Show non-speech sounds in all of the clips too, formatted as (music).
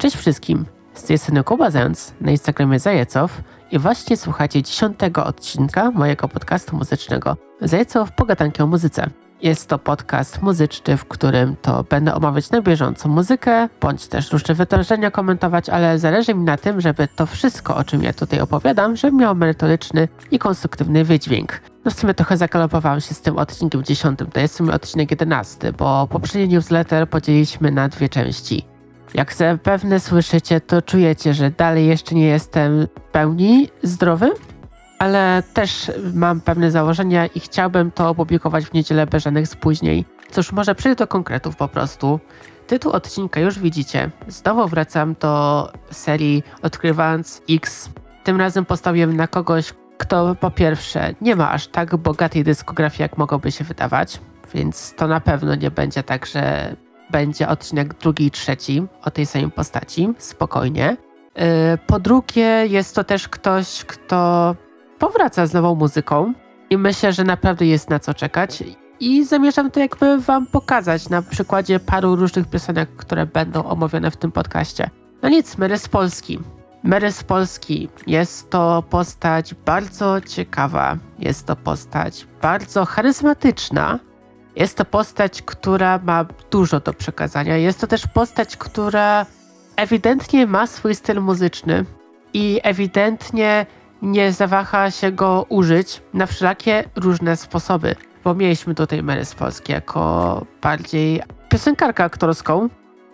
Cześć wszystkim, z tej strony Kuba Zając na Instagramie Zajecow i właśnie słuchacie dziesiątego odcinka mojego podcastu muzycznego Zajecow Pogadanki o muzyce. Jest to podcast muzyczny, w którym to będę omawiać na bieżąco muzykę, bądź też różne wydarzenia komentować, ale zależy mi na tym, żeby to wszystko, o czym ja tutaj opowiadam, żeby miało merytoryczny i konstruktywny wydźwięk. No w sumie trochę zakalopowałem się z tym odcinkiem dziesiątym, to jest w sumie odcinek jedenasty, bo poprzedni newsletter podzieliliśmy na dwie części. Jak zapewne słyszycie, to czujecie, że dalej jeszcze nie jestem w pełni zdrowy, ale też mam pewne założenia i chciałbym to opublikować w niedzielę bez żadnych spóźnień. Cóż, może przejdę do konkretów po prostu. Tytuł odcinka już widzicie. Znowu wracam do serii Odkrywając X. Tym razem postawiłem na kogoś, kto po pierwsze nie ma aż tak bogatej dyskografii, jak mogłoby się wydawać, więc to na pewno nie będzie tak, że będzie odcinek drugi i trzeci o tej samej postaci, spokojnie. Yy, po drugie, jest to też ktoś, kto powraca z nową muzyką i myślę, że naprawdę jest na co czekać. I zamierzam to jakby wam pokazać na przykładzie paru różnych piosenek, które będą omawiane w tym podcaście. No nic, Mary z Polski. Mary z Polski jest to postać bardzo ciekawa, jest to postać bardzo charyzmatyczna, jest to postać, która ma dużo do przekazania. Jest to też postać, która ewidentnie ma swój styl muzyczny i ewidentnie nie zawaha się go użyć na wszelakie różne sposoby. Bo mieliśmy tutaj Mary z Polski jako bardziej piosenkarkę aktorską,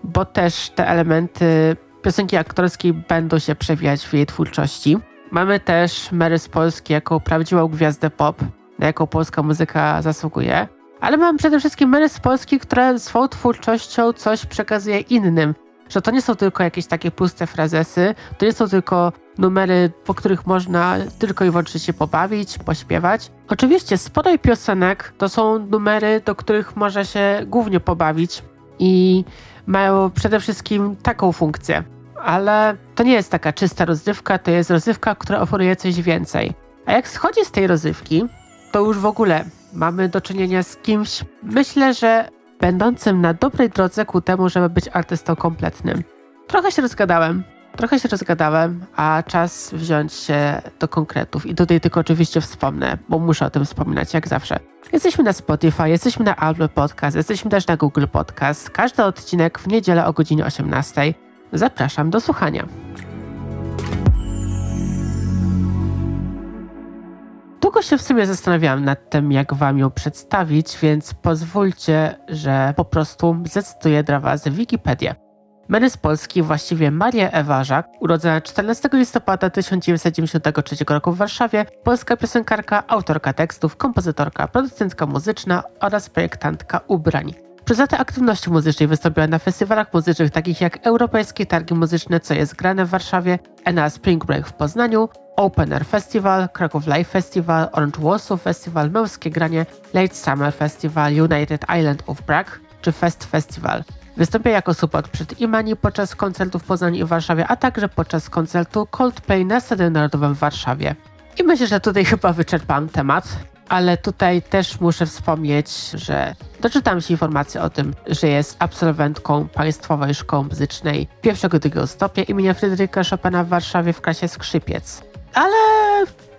bo też te elementy piosenki aktorskiej będą się przewijać w jej twórczości. Mamy też Mary z Polski jako prawdziwą gwiazdę pop, na jaką polska muzyka zasługuje. Ale mam przede wszystkim Mary z Polski, która swoją twórczością coś przekazuje innym. Że to nie są tylko jakieś takie puste frazesy, to nie są tylko numery, po których można tylko i wyłącznie się pobawić, pośpiewać. Oczywiście sporo piosenek to są numery, do których można się głównie pobawić i mają przede wszystkim taką funkcję. Ale to nie jest taka czysta rozrywka, to jest rozrywka, która oferuje coś więcej. A jak schodzi z tej rozrywki, to już w ogóle mamy do czynienia z kimś, myślę, że będącym na dobrej drodze ku temu, żeby być artystą kompletnym. Trochę się rozgadałem, trochę się rozgadałem, a czas wziąć się do konkretów. I tutaj tylko oczywiście wspomnę, bo muszę o tym wspominać jak zawsze. Jesteśmy na Spotify, jesteśmy na Apple Podcast, jesteśmy też na Google Podcast. Każdy odcinek w niedzielę o godzinie 18. Zapraszam do słuchania. Długo się w sumie zastanawiałam nad tym, jak wam ją przedstawić, więc pozwólcie, że po prostu zdecyduję dla was Wikipedię. Mary z Polski, właściwie Maria Ewarzak, urodzona 14 listopada 1993 roku w Warszawie, polska piosenkarka, autorka tekstów, kompozytorka, producentka muzyczna oraz projektantka ubrań. Przez lata aktywności muzycznej wystąpiła na festiwalach muzycznych takich jak Europejskie Targi Muzyczne, co jest grane w Warszawie, ENA Spring Break w Poznaniu, Open Air Festival, Kraków Live Festival, Orange Warsaw Festival, Męskie Granie, Late Summer Festival, United Island of Prague czy Fest Festival. Wystąpiła jako support przed Imani podczas koncertów w Poznaniu i Warszawie, a także podczas koncertu Coldplay na Stadionie Narodowym w Warszawie. I myślę, że tutaj (laughs) chyba wyczerpam temat ale tutaj też muszę wspomnieć, że doczytałam się informacji o tym, że jest absolwentką Państwowej Szkoły Muzycznej pierwszego drugiego stopnia imienia Fryderyka Chopina w Warszawie w klasie skrzypiec. Ale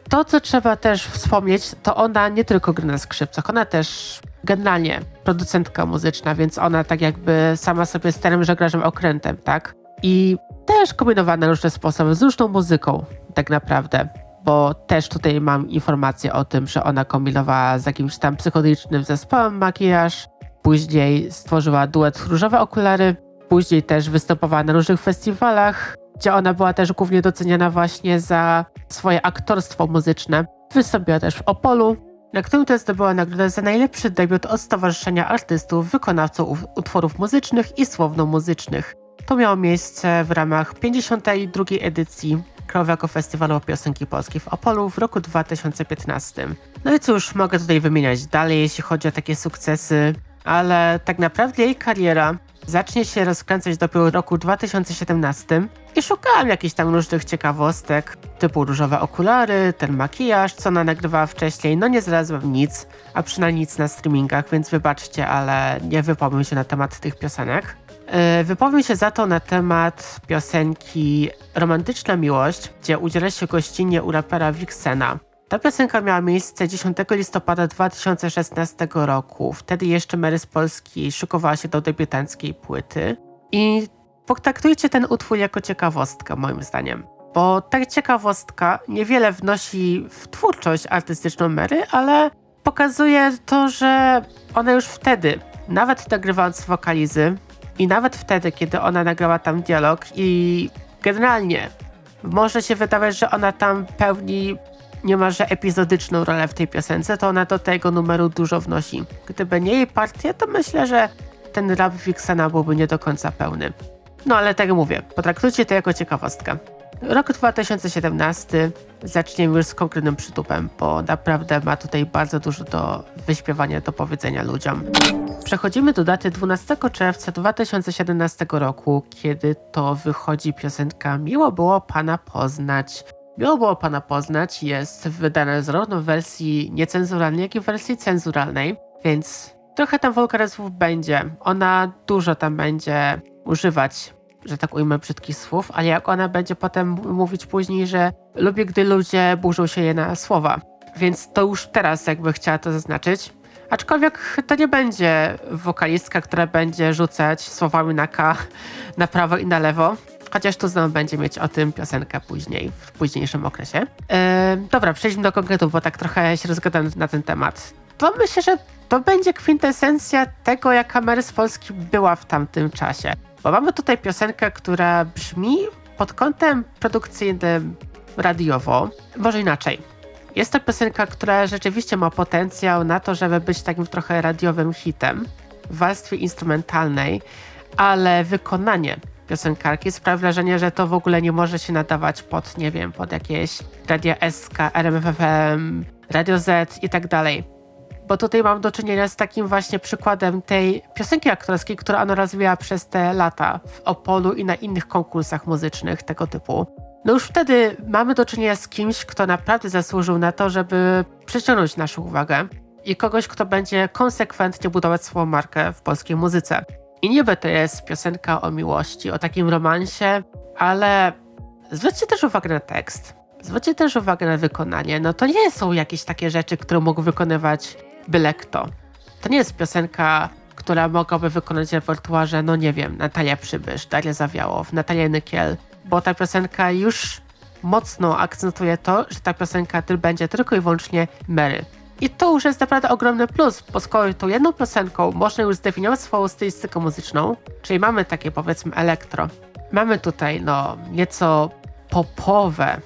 to, co trzeba też wspomnieć, to ona nie tylko gra na skrzypcach, ona też generalnie producentka muzyczna, więc ona tak jakby sama sobie starym żeglarzem okrętem, tak? I też kombinowana na różne sposoby z różną muzyką, tak naprawdę bo też tutaj mam informację o tym, że ona kombinowała z jakimś tam psychodelicznym zespołem makijaż, później stworzyła duet Różowe Okulary, później też występowała na różnych festiwalach, gdzie ona była też głównie doceniana właśnie za swoje aktorstwo muzyczne. Wystąpiła też w Opolu, na którym też zdobyła nagrodę za najlepszy debiut od Stowarzyszenia Artystów Wykonawców Utworów Muzycznych i Słowno-Muzycznych. To miało miejsce w ramach 52. edycji Krajowego Festiwalu Piosenki Polskiej w Opolu w roku 2015. No i cóż, mogę tutaj wymieniać dalej, jeśli chodzi o takie sukcesy, ale tak naprawdę jej kariera zacznie się rozkręcać dopiero roku 2017 i szukałam jakichś tam różnych ciekawostek, typu różowe okulary, ten makijaż, co ona nagrywała wcześniej, no nie znalazłem nic, a przynajmniej nic na streamingach, więc wybaczcie, ale nie wypowiem się na temat tych piosenek. E, wypowiem się za to na temat piosenki Romantyczna Miłość, gdzie udziela się gościnnie u rapera Vixena. Ta piosenka miała miejsce 10 listopada 2016 roku. Wtedy jeszcze Mary z Polski szykowała się do debiutanckiej płyty. I potraktujcie ten utwór jako ciekawostkę, moim zdaniem. Bo ta ciekawostka niewiele wnosi w twórczość artystyczną Mary, ale pokazuje to, że ona już wtedy, nawet nagrywając wokalizy, i nawet wtedy, kiedy ona nagrała tam dialog i generalnie może się wydawać, że ona tam pełni niemalże epizodyczną rolę w tej piosence, to ona do tego numeru dużo wnosi. Gdyby nie jej partia, to myślę, że ten rap Vixena byłby nie do końca pełny. No ale tak mówię, potraktujcie to jako ciekawostkę. Rok 2017 zaczniemy już z konkretnym przytupem, bo naprawdę ma tutaj bardzo dużo do wyśpiewania, do powiedzenia ludziom. Przechodzimy do daty 12 czerwca 2017 roku, kiedy to wychodzi piosenka Miło było Pana poznać. Miło było Pana poznać jest wydane zarówno w wersji niecenzuralnej, jak i w wersji cenzuralnej, więc trochę tam wulgaryzmów będzie. Ona dużo tam będzie używać że tak ujmę brzydkich słów, ale jak ona będzie potem mówić później, że lubię, gdy ludzie burzą się je na słowa. Więc to już teraz jakby chciała to zaznaczyć. Aczkolwiek to nie będzie wokalistka, która będzie rzucać słowami na K na prawo i na lewo. Chociaż tu znowu będzie mieć o tym piosenkę później, w późniejszym okresie. Dobra, przejdźmy do konkretów, bo tak trochę się rozgadam na ten temat. To myślę, że to będzie kwintesencja tego, jaka Mary z Polski była w tamtym czasie. Bo mamy tutaj piosenkę, która brzmi pod kątem produkcyjnym radiowo, może inaczej. Jest to piosenka, która rzeczywiście ma potencjał na to, żeby być takim trochę radiowym hitem w warstwie instrumentalnej, ale wykonanie piosenkarki sprawia wrażenie, że to w ogóle nie może się nadawać pod, nie wiem, pod jakieś radia SK, RMFFM, Radio Z i tak dalej bo tutaj mam do czynienia z takim właśnie przykładem tej piosenki aktorskiej, która ona rozwijała przez te lata w Opolu i na innych konkursach muzycznych tego typu. No już wtedy mamy do czynienia z kimś, kto naprawdę zasłużył na to, żeby przyciągnąć naszą uwagę i kogoś, kto będzie konsekwentnie budować swoją markę w polskiej muzyce. I niby to jest piosenka o miłości, o takim romansie, ale zwróćcie też uwagę na tekst. Zwróćcie też uwagę na wykonanie. No to nie są jakieś takie rzeczy, które mógł wykonywać byle kto. To nie jest piosenka, która mogłaby wykonać w repertuarze, no nie wiem, Natalia Przybysz, Daria Zawiałow, Natalia Nykiel, bo ta piosenka już mocno akcentuje to, że ta piosenka będzie tylko i wyłącznie Mary. I to już jest naprawdę ogromny plus, bo skoro tą jedną piosenką można już zdefiniować swoją stylistykę muzyczną, czyli mamy takie powiedzmy elektro, mamy tutaj no nieco popowe,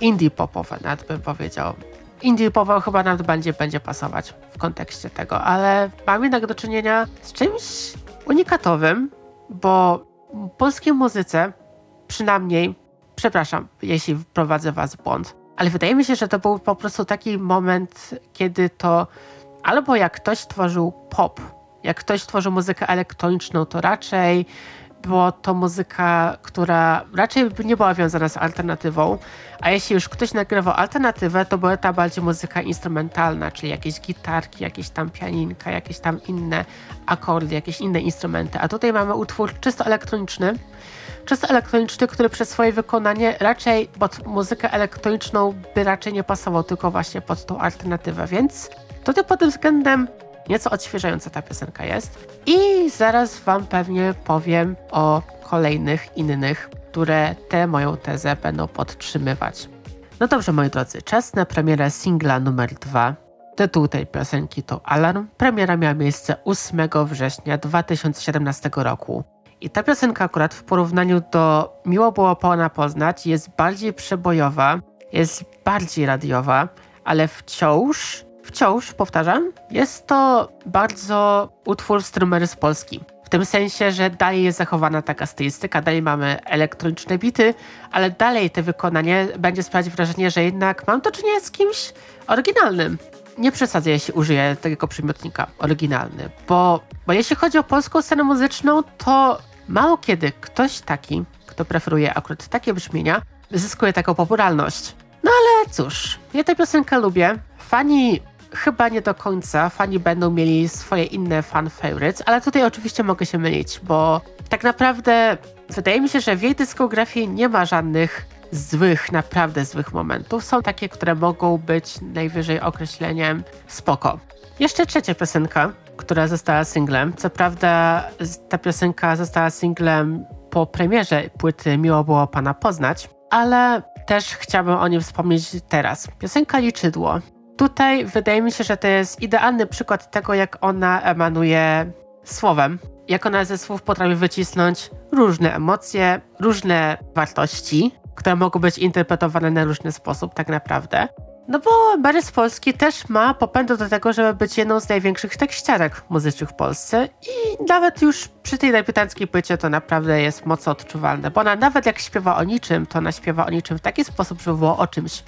indie popowe nawet bym powiedział, indie pował chyba nawet będzie, będzie pasować w kontekście tego, ale mam jednak do czynienia z czymś unikatowym, bo w polskiej muzyce, przynajmniej, przepraszam, jeśli wprowadzę was w błąd, ale wydaje mi się, że to był po prostu taki moment, kiedy to albo jak ktoś tworzył pop, jak ktoś tworzył muzykę elektroniczną, to raczej była to muzyka, która raczej nie była wiązana z alternatywą, a jeśli już ktoś nagrywał alternatywę, to była ta bardziej muzyka instrumentalna, czyli jakieś gitarki, jakieś tam pianinka, jakieś tam inne akordy, jakieś inne instrumenty. A tutaj mamy utwór czysto elektroniczny, czysto elektroniczny, który przez swoje wykonanie raczej pod muzykę elektroniczną by raczej nie pasował, tylko właśnie pod tą alternatywę, więc tutaj pod tym względem Nieco odświeżająca ta piosenka jest. I zaraz Wam pewnie powiem o kolejnych innych, które tę moją tezę będą podtrzymywać. No dobrze, moi drodzy, czas na premierę singla numer 2. Tytuł tej piosenki to Alarm. Premiera miała miejsce 8 września 2017 roku. I ta piosenka akurat w porównaniu do Miło było Pana poznać jest bardziej przebojowa, jest bardziej radiowa, ale wciąż wciąż, powtarzam, jest to bardzo utwór strumery z Polski. W tym sensie, że dalej jest zachowana taka stylistyka, dalej mamy elektroniczne bity, ale dalej to wykonanie będzie sprawiać wrażenie, że jednak mam do czynienia z kimś oryginalnym. Nie przesadzę, jeśli użyję takiego przymiotnika oryginalny, bo, bo jeśli chodzi o polską scenę muzyczną, to mało kiedy ktoś taki, kto preferuje akurat takie brzmienia, zyskuje taką popularność. No ale cóż, ja tę piosenkę lubię. Fani chyba nie do końca. Fani będą mieli swoje inne fan favorites, ale tutaj oczywiście mogę się mylić, bo tak naprawdę wydaje mi się, że w jej dyskografii nie ma żadnych złych, naprawdę złych momentów. Są takie, które mogą być najwyżej określeniem spoko. Jeszcze trzecia piosenka, która została singlem. Co prawda ta piosenka została singlem po premierze płyty Miło było Pana poznać, ale też chciałbym o nim wspomnieć teraz. Piosenka Liczydło. Tutaj wydaje mi się, że to jest idealny przykład tego, jak ona emanuje słowem. Jak ona ze słów potrafi wycisnąć różne emocje, różne wartości, które mogą być interpretowane na różny sposób, tak naprawdę. No bo Mary z Polski też ma popęd do tego, żeby być jedną z największych tekściarek muzycznych w Polsce i nawet już przy tej debiutanckiej płycie to naprawdę jest mocno odczuwalne, bo ona nawet jak śpiewa o niczym, to ona śpiewa o niczym w taki sposób, żeby było o czymś.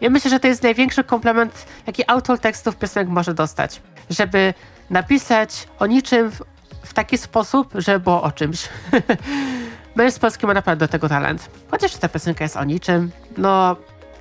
Ja myślę, że to jest największy komplement, jaki autor tekstów piosenek może dostać. Żeby napisać o niczym w, w taki sposób, żeby było o czymś. (laughs) Mary z Polski ma naprawdę do tego talent. Chociaż ta piosenka jest o niczym, no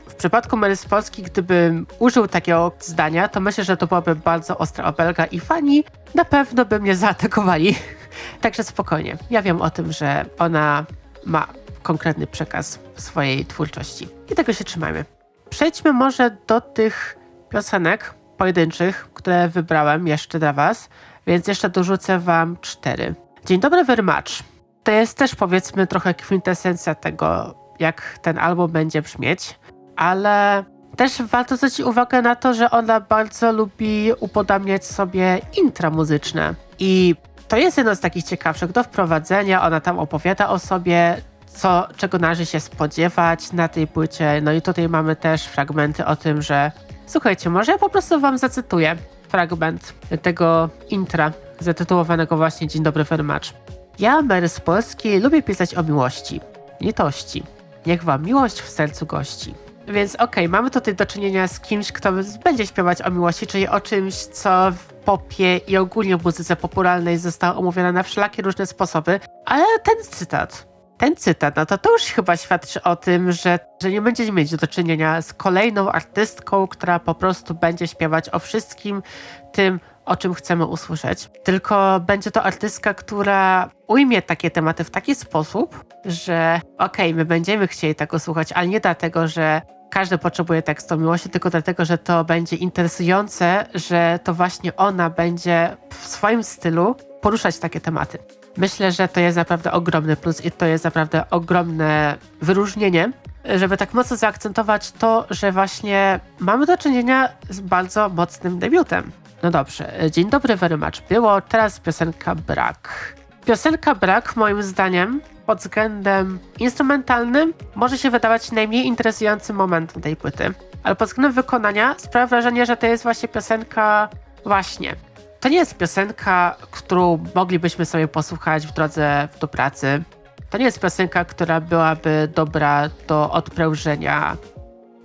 w przypadku z Polski, gdybym użył takiego zdania, to myślę, że to byłaby bardzo ostra obelga i fani na pewno by mnie zaatakowali. (laughs) Także spokojnie. Ja wiem o tym, że ona ma konkretny przekaz swojej twórczości. I tego się trzymajmy. Przejdźmy może do tych piosenek pojedynczych, które wybrałem jeszcze dla Was, więc jeszcze dorzucę Wam cztery. Dzień dobry, much. To jest też powiedzmy trochę kwintesencja tego, jak ten album będzie brzmieć ale też warto zwrócić uwagę na to, że ona bardzo lubi upodabniać sobie intra muzyczne. I to jest jedno z takich ciekawszych do wprowadzenia. Ona tam opowiada o sobie, co, czego należy się spodziewać na tej płycie. No i tutaj mamy też fragmenty o tym, że słuchajcie, może ja po prostu wam zacytuję fragment tego intra zatytułowanego właśnie Dzień dobry Fermacz. Ja, Mary z Polski, lubię pisać o miłości, litości. Niech wam miłość w sercu gości. Więc okej, okay, mamy tutaj do czynienia z kimś, kto będzie śpiewać o miłości, czyli o czymś, co w popie i ogólnie w muzyce popularnej zostało omówione na wszelakie różne sposoby. Ale ten cytat, ten cytat, no to to już chyba świadczy o tym, że, że nie będziemy mieć do czynienia z kolejną artystką, która po prostu będzie śpiewać o wszystkim tym, o czym chcemy usłyszeć. Tylko będzie to artystka, która ujmie takie tematy w taki sposób, że okej, okay, my będziemy chcieli tego słuchać, ale nie dlatego, że każdy potrzebuje tekstu miłości, tylko dlatego, że to będzie interesujące, że to właśnie ona będzie w swoim stylu poruszać takie tematy. Myślę, że to jest naprawdę ogromny plus i to jest naprawdę ogromne wyróżnienie, żeby tak mocno zaakcentować to, że właśnie mamy do czynienia z bardzo mocnym debiutem. No dobrze, dzień dobry very much. Było teraz piosenka Brak. Piosenka Brak moim zdaniem pod względem instrumentalnym może się wydawać najmniej interesującym momentem tej płyty, ale pod względem wykonania sprawia wrażenie, że to jest właśnie piosenka właśnie. To nie jest piosenka, którą moglibyśmy sobie posłuchać w drodze do pracy. To nie jest piosenka, która byłaby dobra do odprężenia,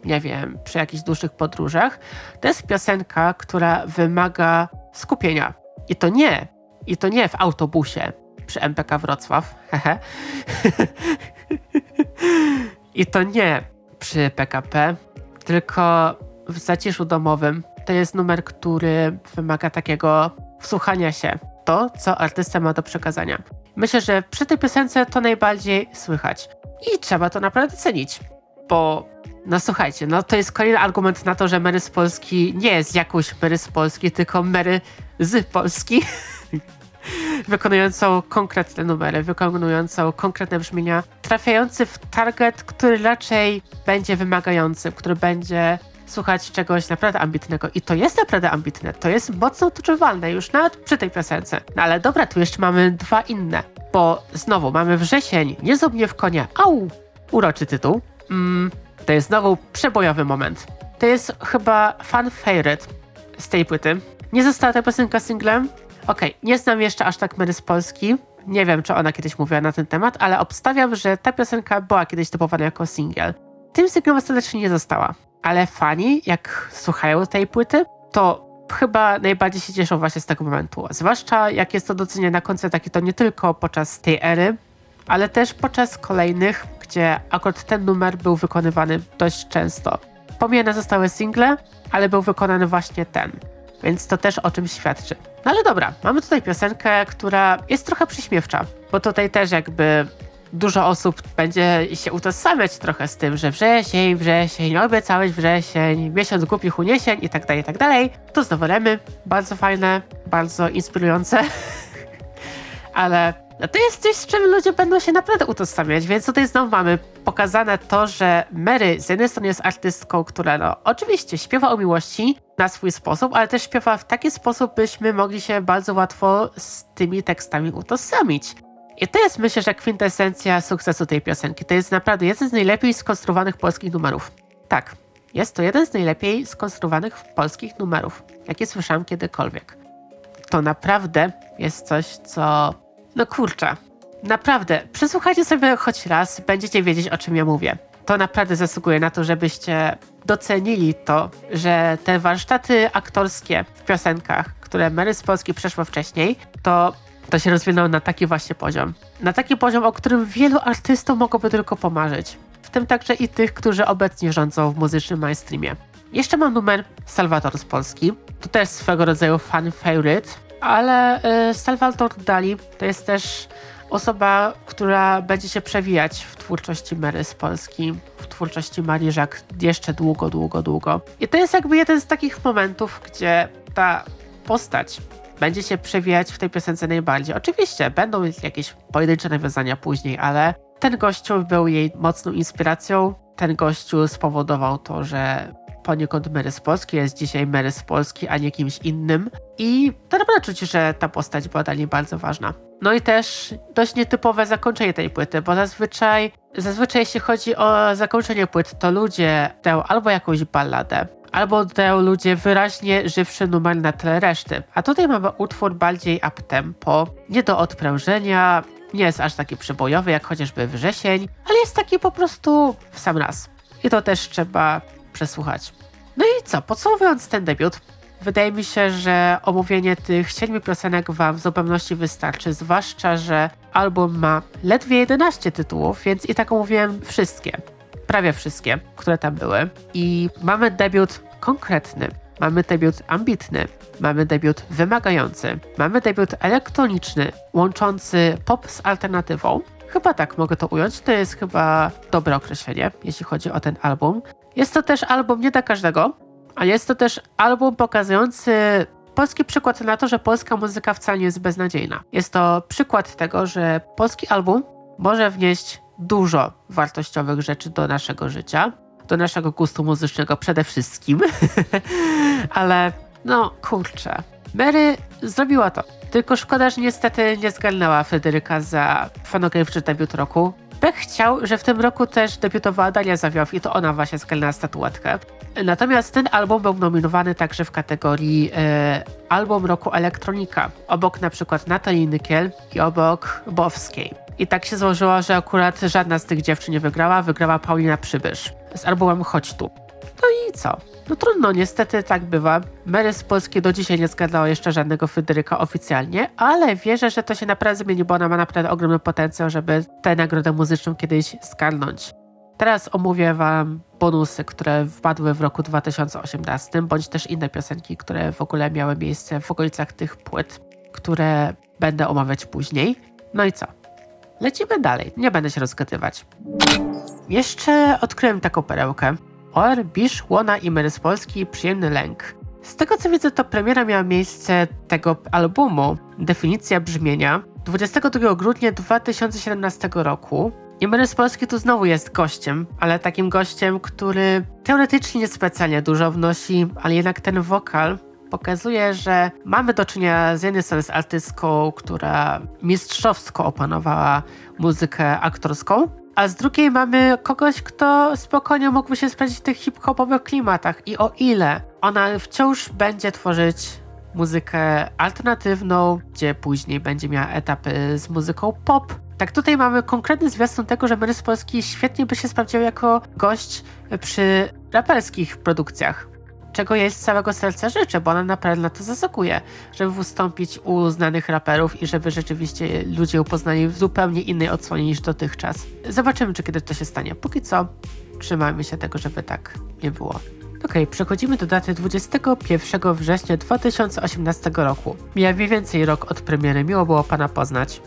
nie wiem, przy jakichś dłuższych podróżach. To jest piosenka, która wymaga skupienia. I to nie, i to nie w autobusie, przy MPK Wrocław. (laughs) I to nie przy PKP, tylko w zaciszu domowym. To jest numer, który wymaga takiego wsłuchania się to, co artysta ma do przekazania. Myślę, że przy tej piosence to najbardziej słychać. I trzeba to naprawdę cenić, bo no słuchajcie, no to jest kolejny argument na to, że Mary z Polski nie jest jakąś Mary z Polski, tylko Mary z Polski. (laughs) wykonującą konkretne numery, wykonującą konkretne brzmienia, trafiający w target, który raczej będzie wymagający, który będzie słuchać czegoś naprawdę ambitnego. I to jest naprawdę ambitne, to jest mocno odczuwalne już nawet przy tej piosence. No ale dobra, tu jeszcze mamy dwa inne, bo znowu mamy wrzesień, nie zrób mnie w konia, au! Uroczy tytuł. Mm, to jest znowu przebojowy moment. To jest chyba fan favorite z tej płyty. Nie została ta piosenka singlem, Okej, okay, nie znam jeszcze aż tak Mary z Polski. Nie wiem, czy ona kiedyś mówiła na ten temat, ale obstawiam, że ta piosenka była kiedyś typowana jako singiel. Tym singlem ostatecznie nie została. Ale fani, jak słuchają tej płyty, to chyba najbardziej się cieszą właśnie z tego momentu. Zwłaszcza jak jest to doceniane na koncertach i to nie tylko podczas tej ery, ale też podczas kolejnych, gdzie akurat ten numer był wykonywany dość często. Pomijane zostały single, ale był wykonany właśnie ten. Więc to też o czym świadczy. No ale dobra, mamy tutaj piosenkę, która jest trochę przyśmiewcza, bo tutaj też jakby dużo osób będzie się utożsamiać trochę z tym, że wrzesień, wrzesień, obiecałeś wrzesień, miesiąc głupich uniesień i tak dalej, i tak dalej. To znowu Remy, bardzo fajne, bardzo inspirujące, (laughs) ale no to jest coś, z czym ludzie będą się naprawdę utożsamiać, więc tutaj znowu mamy pokazane to, że Mary z jednej strony jest artystką, która no oczywiście śpiewa o miłości na swój sposób, ale też śpiewa w taki sposób, byśmy mogli się bardzo łatwo z tymi tekstami utożsamić. I to jest myślę, że kwintesencja sukcesu tej piosenki. To jest naprawdę jeden z najlepiej skonstruowanych polskich numerów. Tak, jest to jeden z najlepiej skonstruowanych polskich numerów, jakie słyszałam kiedykolwiek. To naprawdę jest coś, co. No kurczę. Naprawdę, przesłuchajcie sobie choć raz, będziecie wiedzieć o czym ja mówię. To naprawdę zasługuje na to, żebyście docenili to, że te warsztaty aktorskie w piosenkach, które Mary z Polski przeszła wcześniej, to to się rozwinęło na taki właśnie poziom. Na taki poziom, o którym wielu artystów mogłoby tylko pomarzyć. W tym także i tych, którzy obecnie rządzą w muzycznym mainstreamie. Jeszcze mam numer Salvator z Polski. To też swego rodzaju fan favorite, ale y, Salvador Dali to jest też osoba, która będzie się przewijać w twórczości Mary z Polski, w twórczości Marii Jacques jeszcze długo, długo, długo. I to jest jakby jeden z takich momentów, gdzie ta postać będzie się przewijać w tej piosence najbardziej. Oczywiście będą jakieś pojedyncze nawiązania później, ale ten gościu był jej mocną inspiracją. Ten gościu spowodował to, że poniekąd Mary z Polski jest dzisiaj Mary z Polski, a nie kimś innym. I to naprawdę czuć, że ta postać była dla niej bardzo ważna. No i też dość nietypowe zakończenie tej płyty, bo zazwyczaj, zazwyczaj jeśli chodzi o zakończenie płyt, to ludzie dają albo jakąś balladę, albo oddają ludzie wyraźnie żywszy numer na tle reszty. A tutaj mamy utwór bardziej up-tempo, nie do odprężenia, nie jest aż taki przebojowy jak chociażby wrzesień, ale jest taki po prostu w sam raz. I to też trzeba przesłuchać. No i co, podsumowując ten debiut, wydaje mi się, że omówienie tych siedmiu piosenek Wam w zupełności wystarczy, zwłaszcza, że album ma ledwie 11 tytułów, więc i tak omówiłem wszystkie prawie wszystkie, które tam były. I mamy debiut konkretny, mamy debiut ambitny, mamy debiut wymagający, mamy debiut elektroniczny, łączący pop z alternatywą. Chyba tak mogę to ująć, to jest chyba dobre określenie, jeśli chodzi o ten album. Jest to też album nie dla każdego, ale jest to też album pokazujący polski przykład na to, że polska muzyka wcale nie jest beznadziejna. Jest to przykład tego, że polski album może wnieść dużo wartościowych rzeczy do naszego życia, do naszego gustu muzycznego przede wszystkim. (laughs) Ale no kurczę. Mary zrobiła to. Tylko szkoda, że niestety nie zgarnęła Federyka za fonografczy debiut roku. Beck chciał, że w tym roku też debiutowała Dalia Zawiow i to ona właśnie zgarnęła statuetkę. Natomiast ten album był nominowany także w kategorii e, Album Roku Elektronika, obok na przykład Natalii Nykiel i obok Bowskiej. I tak się złożyło, że akurat żadna z tych dziewczyn nie wygrała, wygrała Paulina Przybysz z albumem Chodź tu. No i co? No trudno, niestety tak bywa. Mary z Polski do dzisiaj nie zgadała jeszcze żadnego Fryderyka oficjalnie, ale wierzę, że to się naprawdę zmieni, bo ona ma naprawdę ogromny potencjał, żeby tę nagrodę muzyczną kiedyś skarnąć. Teraz omówię Wam bonusy, które wpadły w roku 2018, bądź też inne piosenki, które w ogóle miały miejsce w okolicach tych płyt, które będę omawiać później. No i co? Lecimy dalej, nie będę się rozgadywać. Jeszcze odkryłem taką perełkę. OR, Bisz, Łona i Mary z Polski Przyjemny Lęk. Z tego co widzę, to premiera miała miejsce tego albumu, definicja brzmienia, 22 grudnia 2017 roku. I Mary z Polski tu znowu jest gościem, ale takim gościem, który teoretycznie niespecjalnie dużo wnosi, ale jednak ten wokal pokazuje, że mamy do czynienia z jednej strony z artystką, która mistrzowsko opanowała muzykę aktorską, a z drugiej mamy kogoś, kto spokojnie mógłby się sprawdzić w tych hip-hopowych klimatach. I o ile ona wciąż będzie tworzyć muzykę alternatywną, gdzie później będzie miała etapy z muzyką pop, tak tutaj mamy konkretny zwiastun tego, że Mary Polski świetnie by się sprawdził jako gość przy raperskich produkcjach czego jej z całego serca życzę, bo ona naprawdę na to zasokuje, żeby wystąpić u znanych raperów i żeby rzeczywiście ludzie ją poznali w zupełnie innej odsłonie niż dotychczas. Zobaczymy, czy kiedy to się stanie. Póki co trzymajmy się tego, żeby tak nie było. Ok, przechodzimy do daty 21 września 2018 roku. Mija mniej więcej rok od premiery, miło było Pana poznać.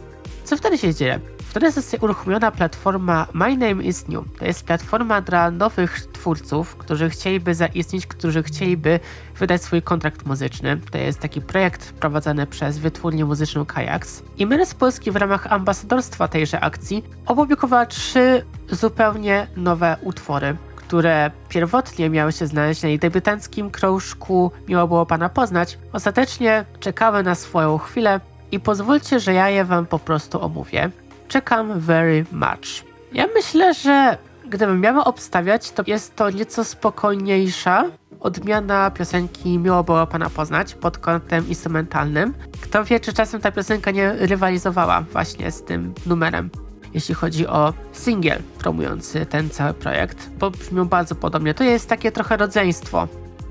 Co wtedy się dzieje? Wtedy zostaje uruchomiona platforma My Name is New. To jest platforma dla nowych twórców, którzy chcieliby zaistnieć, którzy chcieliby wydać swój kontrakt muzyczny. To jest taki projekt prowadzony przez wytwórnię muzyczną Kajaks. I my z Polski w ramach ambasadorstwa tejże akcji opublikowała trzy zupełnie nowe utwory które pierwotnie miały się znaleźć na jej debiutanckim krążku Miło było Pana poznać, ostatecznie czekały na swoją chwilę i pozwólcie, że ja je Wam po prostu omówię. Czekam very much. Ja myślę, że gdybym miała obstawiać, to jest to nieco spokojniejsza odmiana piosenki Miło było Pana poznać pod kątem instrumentalnym. Kto wie, czy czasem ta piosenka nie rywalizowała właśnie z tym numerem jeśli chodzi o singiel promujący ten cały projekt, bo brzmią bardzo podobnie. To jest takie trochę rodzeństwo.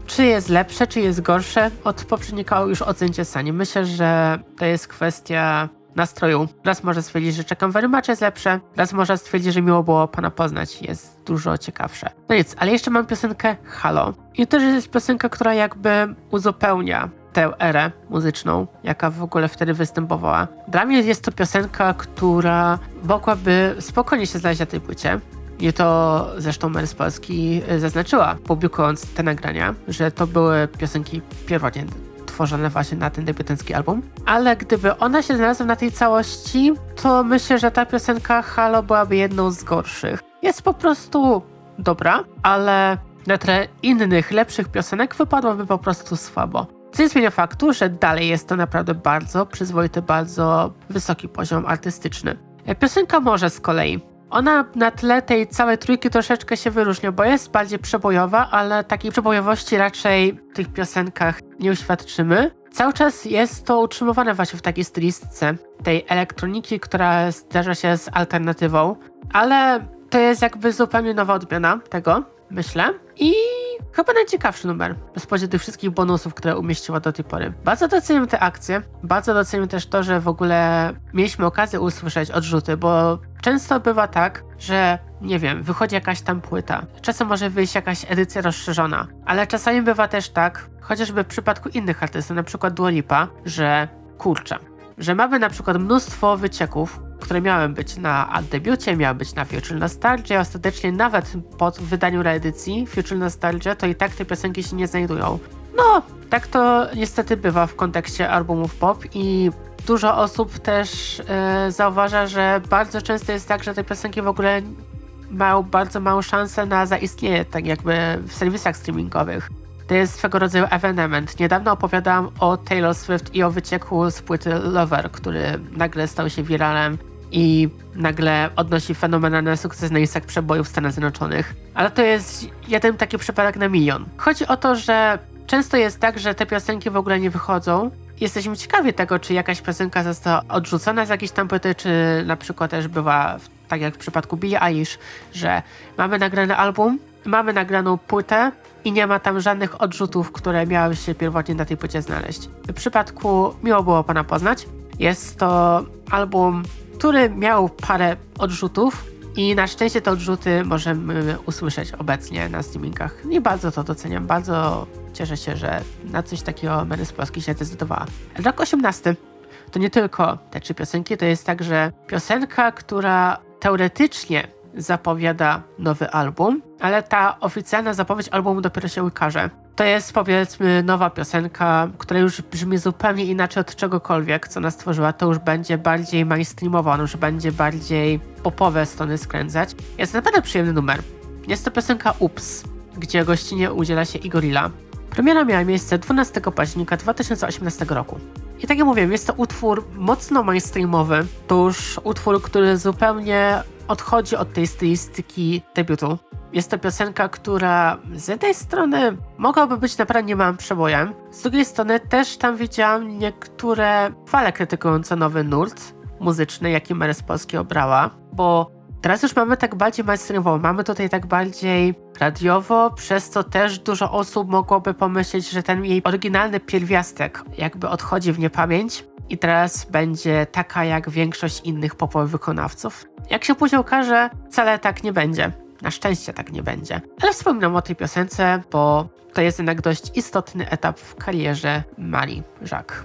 Czy jest lepsze, czy jest gorsze? Od poprzednika już ocencie sami. Myślę, że to jest kwestia nastroju. Raz może stwierdzić, że czekam very much jest lepsze, raz może stwierdzić, że miło było pana poznać, jest dużo ciekawsze. No nic, ale jeszcze mam piosenkę Halo. I to też jest piosenka, która jakby uzupełnia tę erę muzyczną, jaka w ogóle wtedy występowała. Dla mnie jest to piosenka, która mogłaby spokojnie się znaleźć na tej płycie. I to zresztą Mary z Polski zaznaczyła, publikując te nagrania, że to były piosenki pierwotnie tworzone właśnie na ten debiutancki album. Ale gdyby ona się znalazła na tej całości, to myślę, że ta piosenka Halo byłaby jedną z gorszych. Jest po prostu dobra, ale na tle innych, lepszych piosenek wypadłaby po prostu słabo. Co nie zmienia faktu, że dalej jest to naprawdę bardzo przyzwoity, bardzo wysoki poziom artystyczny. Piosenka może z kolei. Ona na tle tej całej trójki troszeczkę się wyróżnia, bo jest bardziej przebojowa, ale takiej przebojowości raczej w tych piosenkach nie uświadczymy. Cały czas jest to utrzymywane właśnie w takiej stylistce tej elektroniki, która zdarza się z alternatywą, ale to jest jakby zupełnie nowa odmiana tego, myślę. I Chyba najciekawszy numer, spośród tych wszystkich bonusów, które umieściła do tej pory. Bardzo doceniam te akcje, bardzo doceniam też to, że w ogóle mieliśmy okazję usłyszeć odrzuty, bo często bywa tak, że nie wiem, wychodzi jakaś tam płyta. Czasem może wyjść jakaś edycja rozszerzona, ale czasami bywa też tak, chociażby w przypadku innych artystów, na przykład Dua że kurczę, że mamy na przykład mnóstwo wycieków, które miały być na debiucie, miały być na Future Nostalgia, ostatecznie nawet po wydaniu reedycji Future Nostalgia, to i tak te piosenki się nie znajdują. No, tak to niestety bywa w kontekście albumów pop i dużo osób też e, zauważa, że bardzo często jest tak, że te piosenki w ogóle mają bardzo małą szansę na zaistnienie, tak jakby w serwisach streamingowych. To jest swego rodzaju evenement. Niedawno opowiadałam o Taylor Swift i o wycieku z płyty Lover, który nagle stał się wiralem i nagle odnosi fenomenalny sukces na listach przebojów w Stanach Zjednoczonych. Ale to jest jeden taki przypadek na milion. Chodzi o to, że często jest tak, że te piosenki w ogóle nie wychodzą. Jesteśmy ciekawi tego, czy jakaś piosenka została odrzucona z jakiejś tam płyty, czy na przykład też bywa, tak jak w przypadku Billie Eilish, że mamy nagrany album, mamy nagraną płytę i nie ma tam żadnych odrzutów, które miały się pierwotnie na tej płycie znaleźć. W przypadku Miło było Pana poznać. Jest to album, który miał parę odrzutów i na szczęście te odrzuty możemy usłyszeć obecnie na streamingach. I bardzo to doceniam, bardzo cieszę się, że na coś takiego Mary z Polski się zdecydowała. Rok 18 to nie tylko te trzy piosenki, to jest także piosenka, która teoretycznie zapowiada nowy album, ale ta oficjalna zapowiedź albumu dopiero się ukaże. To jest powiedzmy nowa piosenka, która już brzmi zupełnie inaczej od czegokolwiek, co nas stworzyła. To już będzie bardziej mainstreamowa, on już będzie bardziej popowe strony skręcać. Jest naprawdę przyjemny numer. Jest to piosenka Ups, gdzie gościnie udziela się Igorilla. Premiera miała miejsce 12 października 2018 roku. I tak jak mówiłem, jest to utwór mocno mainstreamowy. To już utwór, który zupełnie odchodzi od tej stylistyki debiutu. Jest to piosenka, która z jednej strony mogłaby być naprawdę niemałym przebojem, z drugiej strony też tam widziałam niektóre fale krytykujące nowy nurt muzyczny, jaki Mary z Polski obrała, bo teraz już mamy tak bardziej mainstreamowo, mamy tutaj tak bardziej radiowo, przez co też dużo osób mogłoby pomyśleć, że ten jej oryginalny pierwiastek jakby odchodzi w niepamięć i teraz będzie taka jak większość innych popowych wykonawców. Jak się później okaże, wcale tak nie będzie. Na szczęście tak nie będzie. Ale wspominam o tej piosence, bo to jest jednak dość istotny etap w karierze Mali Jacques.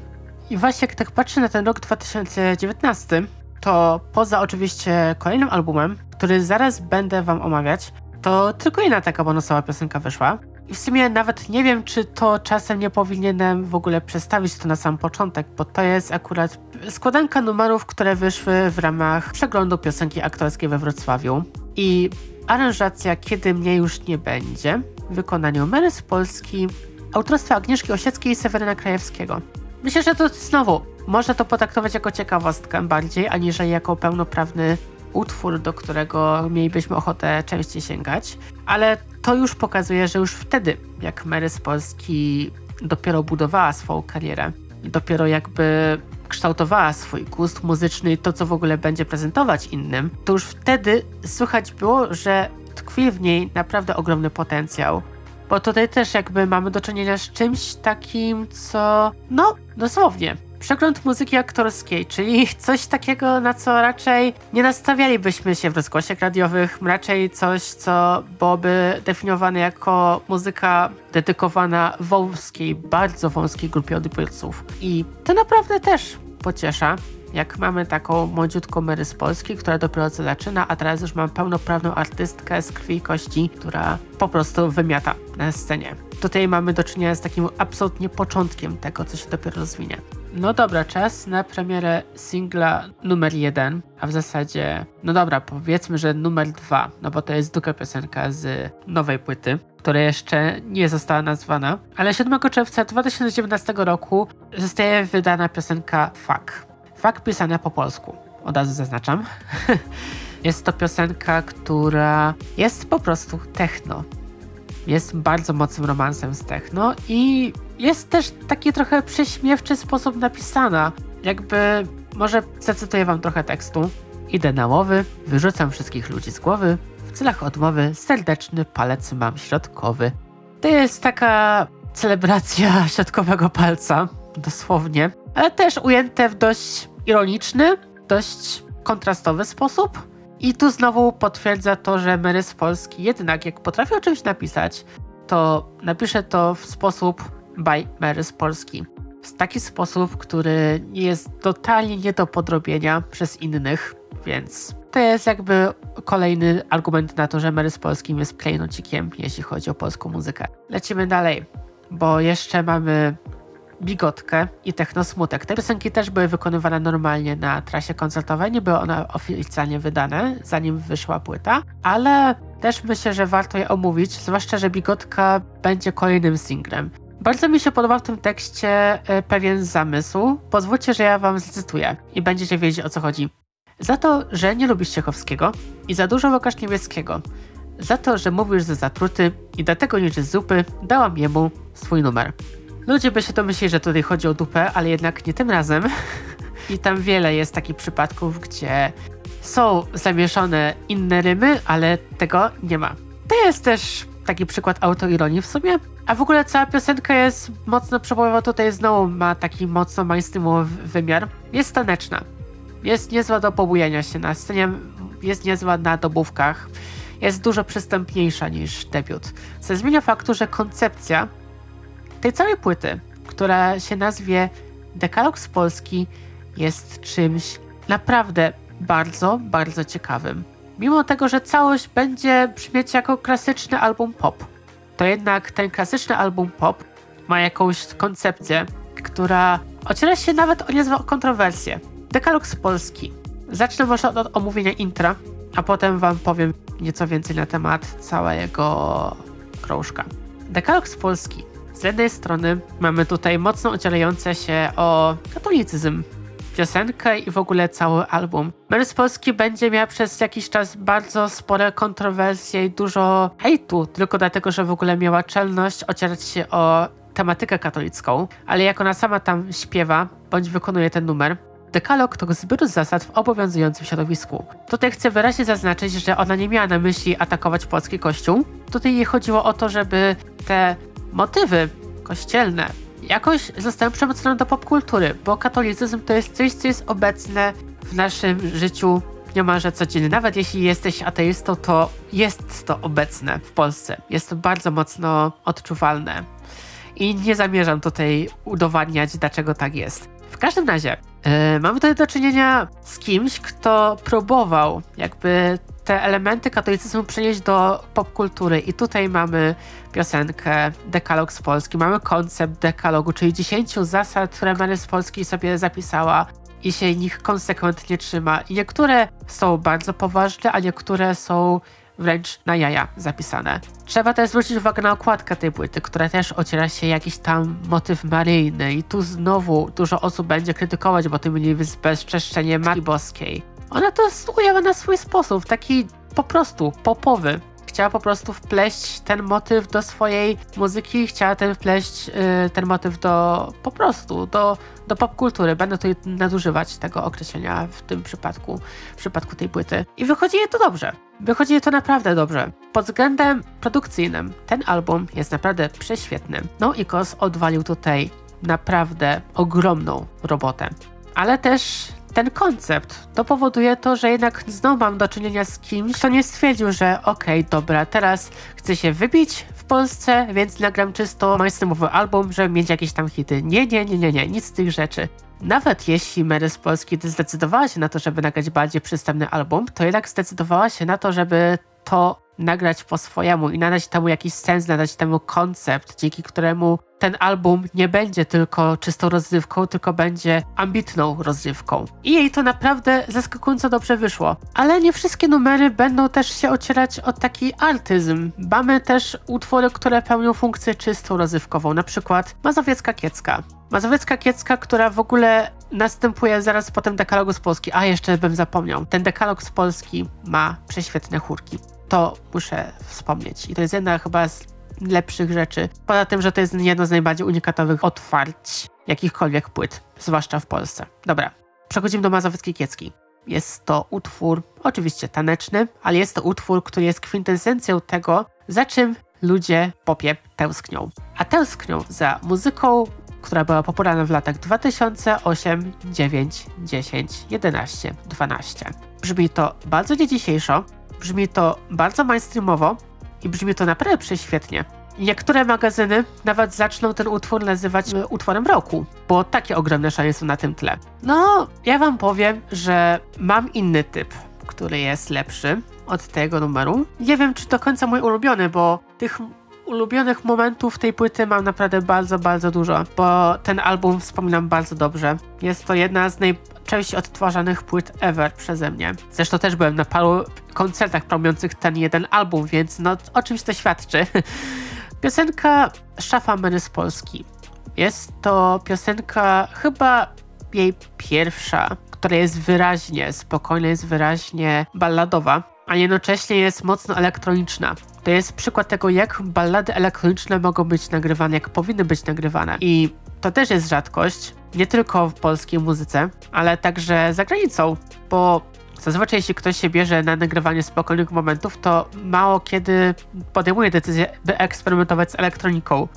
I właśnie jak tak patrzę na ten rok 2019, to poza oczywiście kolejnym albumem, który zaraz będę wam omawiać, to tylko jedna taka bonusowa piosenka wyszła. I w sumie nawet nie wiem, czy to czasem nie powinienem w ogóle przedstawić to na sam początek, bo to jest akurat składanka numerów, które wyszły w ramach przeglądu piosenki aktorskiej we Wrocławiu. I aranżacja Kiedy mnie już nie będzie w wykonaniu Mary z Polski, autorstwa Agnieszki Osieckiej i Seweryna Krajewskiego. Myślę, że to znowu można to potraktować jako ciekawostkę bardziej, aniżeli jako pełnoprawny utwór, do którego mielibyśmy ochotę częściej sięgać, ale to już pokazuje, że już wtedy, jak Mary z Polski dopiero budowała swoją karierę dopiero jakby kształtowała swój gust muzyczny to, co w ogóle będzie prezentować innym, to już wtedy słychać było, że tkwi w niej naprawdę ogromny potencjał. Bo tutaj też jakby mamy do czynienia z czymś takim, co no dosłownie przegląd muzyki aktorskiej, czyli coś takiego, na co raczej nie nastawialibyśmy się w rozgłosiach radiowych, raczej coś, co byłoby definiowane jako muzyka dedykowana wąskiej, bardzo wąskiej grupie odbiorców. I to naprawdę też pociesza, jak mamy taką młodziutką Mary z Polski, która dopiero co zaczyna, a teraz już mam pełnoprawną artystkę z krwi i kości, która po prostu wymiata na scenie. Tutaj mamy do czynienia z takim absolutnie początkiem tego, co się dopiero rozwinie. No dobra, czas na premierę singla numer jeden, a w zasadzie, no dobra, powiedzmy, że numer dwa, no bo to jest druga piosenka z nowej płyty, która jeszcze nie została nazwana, ale 7 czerwca 2019 roku zostaje wydana piosenka Fuck. Fuck pisana po polsku, od razu zaznaczam. (laughs) jest to piosenka, która jest po prostu techno jest bardzo mocnym romansem z techno i jest też taki trochę prześmiewczy sposób napisana. Jakby, może zacytuję wam trochę tekstu. Idę na łowy, wyrzucam wszystkich ludzi z głowy, w celach odmowy serdeczny palec mam środkowy. To jest taka celebracja (laughs) środkowego palca, dosłownie, ale też ujęte w dość ironiczny, dość kontrastowy sposób. I tu znowu potwierdza to, że Mary z Polski jednak jak potrafi o czymś napisać, to napisze to w sposób by Mary z Polski. W taki sposób, który jest totalnie nie do podrobienia przez innych, więc to jest jakby kolejny argument na to, że Mary z Polskim jest klejnocikiem, jeśli chodzi o polską muzykę. Lecimy dalej, bo jeszcze mamy Bigotkę i Techno Smutek. Te piosenki też były wykonywane normalnie na trasie koncertowej, nie były one oficjalnie wydane, zanim wyszła płyta, ale też myślę, że warto je omówić, zwłaszcza, że Bigotka będzie kolejnym singlem. Bardzo mi się podoba w tym tekście e, pewien zamysł. Pozwólcie, że ja wam zacytuję i będziecie wiedzieć o co chodzi. Za to, że nie lubisz Ciechowskiego i za dużo Łukasz Niebieskiego. Za to, że mówisz ze zatruty i dlatego niż zupy dałam jemu swój numer. Ludzie by się domyślili, że tutaj chodzi o dupę, ale jednak nie tym razem. (laughs) I tam wiele jest takich przypadków, gdzie są zamieszane inne rymy, ale tego nie ma. To jest też taki przykład autoironii w sumie. A w ogóle cała piosenka jest mocno przebojowa, tutaj znowu ma taki mocno mainstreamowy wymiar. Jest taneczna. Jest niezła do pobujania się na scenie, jest niezła na dobówkach. Jest dużo przystępniejsza niż debiut. Co zmienia faktu, że koncepcja tej całej płyty, która się nazwie Dekalog z Polski, jest czymś naprawdę bardzo, bardzo ciekawym. Mimo tego, że całość będzie brzmieć jako klasyczny album pop, to jednak ten klasyczny album pop ma jakąś koncepcję, która ociera się nawet o niezłą kontrowersję. Dekalog z Polski. Zacznę może od omówienia intra, a potem wam powiem nieco więcej na temat całego krążka. Dekalog z Polski z jednej strony mamy tutaj mocno ocierające się o katolicyzm piosenkę i w ogóle cały album. Mary Polski będzie miała przez jakiś czas bardzo spore kontrowersje i dużo hejtu, tylko dlatego, że w ogóle miała czelność ocierać się o tematykę katolicką, ale jak ona sama tam śpiewa, bądź wykonuje ten numer, dekalog to zbiór zasad w obowiązującym środowisku. Tutaj chcę wyraźnie zaznaczyć, że ona nie miała na myśli atakować polski kościół. Tutaj jej chodziło o to, żeby te motywy kościelne jakoś zostały przemocone do popkultury, bo katolicyzm to jest coś, co jest obecne w naszym życiu niemalże codziennie. Nawet jeśli jesteś ateistą, to jest to obecne w Polsce. Jest to bardzo mocno odczuwalne. I nie zamierzam tutaj udowadniać, dlaczego tak jest. W każdym razie, yy, mamy tutaj do czynienia z kimś, kto próbował jakby te elementy katolicyzmu przenieść do popkultury. I tutaj mamy piosenkę Dekalog z Polski, mamy koncept dekalogu, czyli 10 zasad, które Mary z Polski sobie zapisała i się nich konsekwentnie trzyma. I niektóre są bardzo poważne, a niektóre są wręcz na jaja zapisane. Trzeba też zwrócić uwagę na okładkę tej płyty, która też ociera się jakiś tam motyw maryjny i tu znowu dużo osób będzie krytykować, bo to mieli bezczeszczenie Matki Boskiej. Ona to ujęła na swój sposób, taki po prostu popowy. Chciała po prostu wpleść ten motyw do swojej muzyki, chciała ten wpleść yy, ten motyw do po prostu, do, do popkultury. Będę tutaj nadużywać tego określenia w tym przypadku, w przypadku tej płyty. I wychodzi je to dobrze. Wychodzi je to naprawdę dobrze. Pod względem produkcyjnym ten album jest naprawdę prześwietny. No i Kos odwalił tutaj naprawdę ogromną robotę. Ale też ten koncept to powoduje to, że jednak znowu mam do czynienia z kimś, kto nie stwierdził, że okej, okay, dobra, teraz chcę się wybić w Polsce, więc nagram czysto mainstreamowy album, żeby mieć jakieś tam hity. Nie, nie, nie, nie, nie, nic z tych rzeczy. Nawet jeśli Mary z Polski zdecydowała się na to, żeby nagrać bardziej przystępny album, to jednak zdecydowała się na to, żeby to nagrać po swojemu i nadać temu jakiś sens, nadać temu koncept, dzięki któremu ten album nie będzie tylko czystą rozrywką, tylko będzie ambitną rozrywką. I jej to naprawdę zaskakująco dobrze wyszło. Ale nie wszystkie numery będą też się ocierać o taki artyzm. Mamy też utwory, które pełnią funkcję czystą rozrywkową, na przykład Mazowiecka Kiecka. Mazowiecka Kiecka, która w ogóle następuje zaraz po tym dekalogu z Polski. A, jeszcze bym zapomniał. Ten dekalog z Polski ma prześwietne chórki to muszę wspomnieć. I to jest jedna chyba z lepszych rzeczy. Poza tym, że to jest jedno z najbardziej unikatowych otwarć jakichkolwiek płyt, zwłaszcza w Polsce. Dobra, przechodzimy do Mazowieckiej Kiecki. Jest to utwór oczywiście taneczny, ale jest to utwór, który jest kwintesencją tego, za czym ludzie popie tęsknią. A tęsknią za muzyką, która była popularna w latach 2008, 9, 10, 11, 12. Brzmi to bardzo nie dzisiejszo, Brzmi to bardzo mainstreamowo i brzmi to naprawdę prześwietnie. Niektóre magazyny nawet zaczną ten utwór nazywać e, utworem roku, bo takie ogromne szanie są na tym tle. No, ja wam powiem, że mam inny typ, który jest lepszy od tego numeru. Nie wiem, czy do końca mój ulubiony, bo tych ulubionych momentów tej płyty mam naprawdę bardzo, bardzo dużo, bo ten album wspominam bardzo dobrze. Jest to jedna z najczęściej odtwarzanych płyt ever przeze mnie. Zresztą też byłem na paru koncertach promujących ten jeden album, więc no o czymś to świadczy. (laughs) Piosenka Szafa Mary z Polski. Jest to piosenka chyba jej pierwsza, która jest wyraźnie spokojna, jest wyraźnie balladowa, a jednocześnie jest mocno elektroniczna. To jest przykład tego, jak ballady elektroniczne mogą być nagrywane, jak powinny być nagrywane. I to też jest rzadkość, nie tylko w polskiej muzyce, ale także za granicą, bo zazwyczaj jeśli ktoś się bierze na nagrywanie spokojnych momentów, to mało kiedy podejmuje decyzję, by eksperymentować z elektroniką.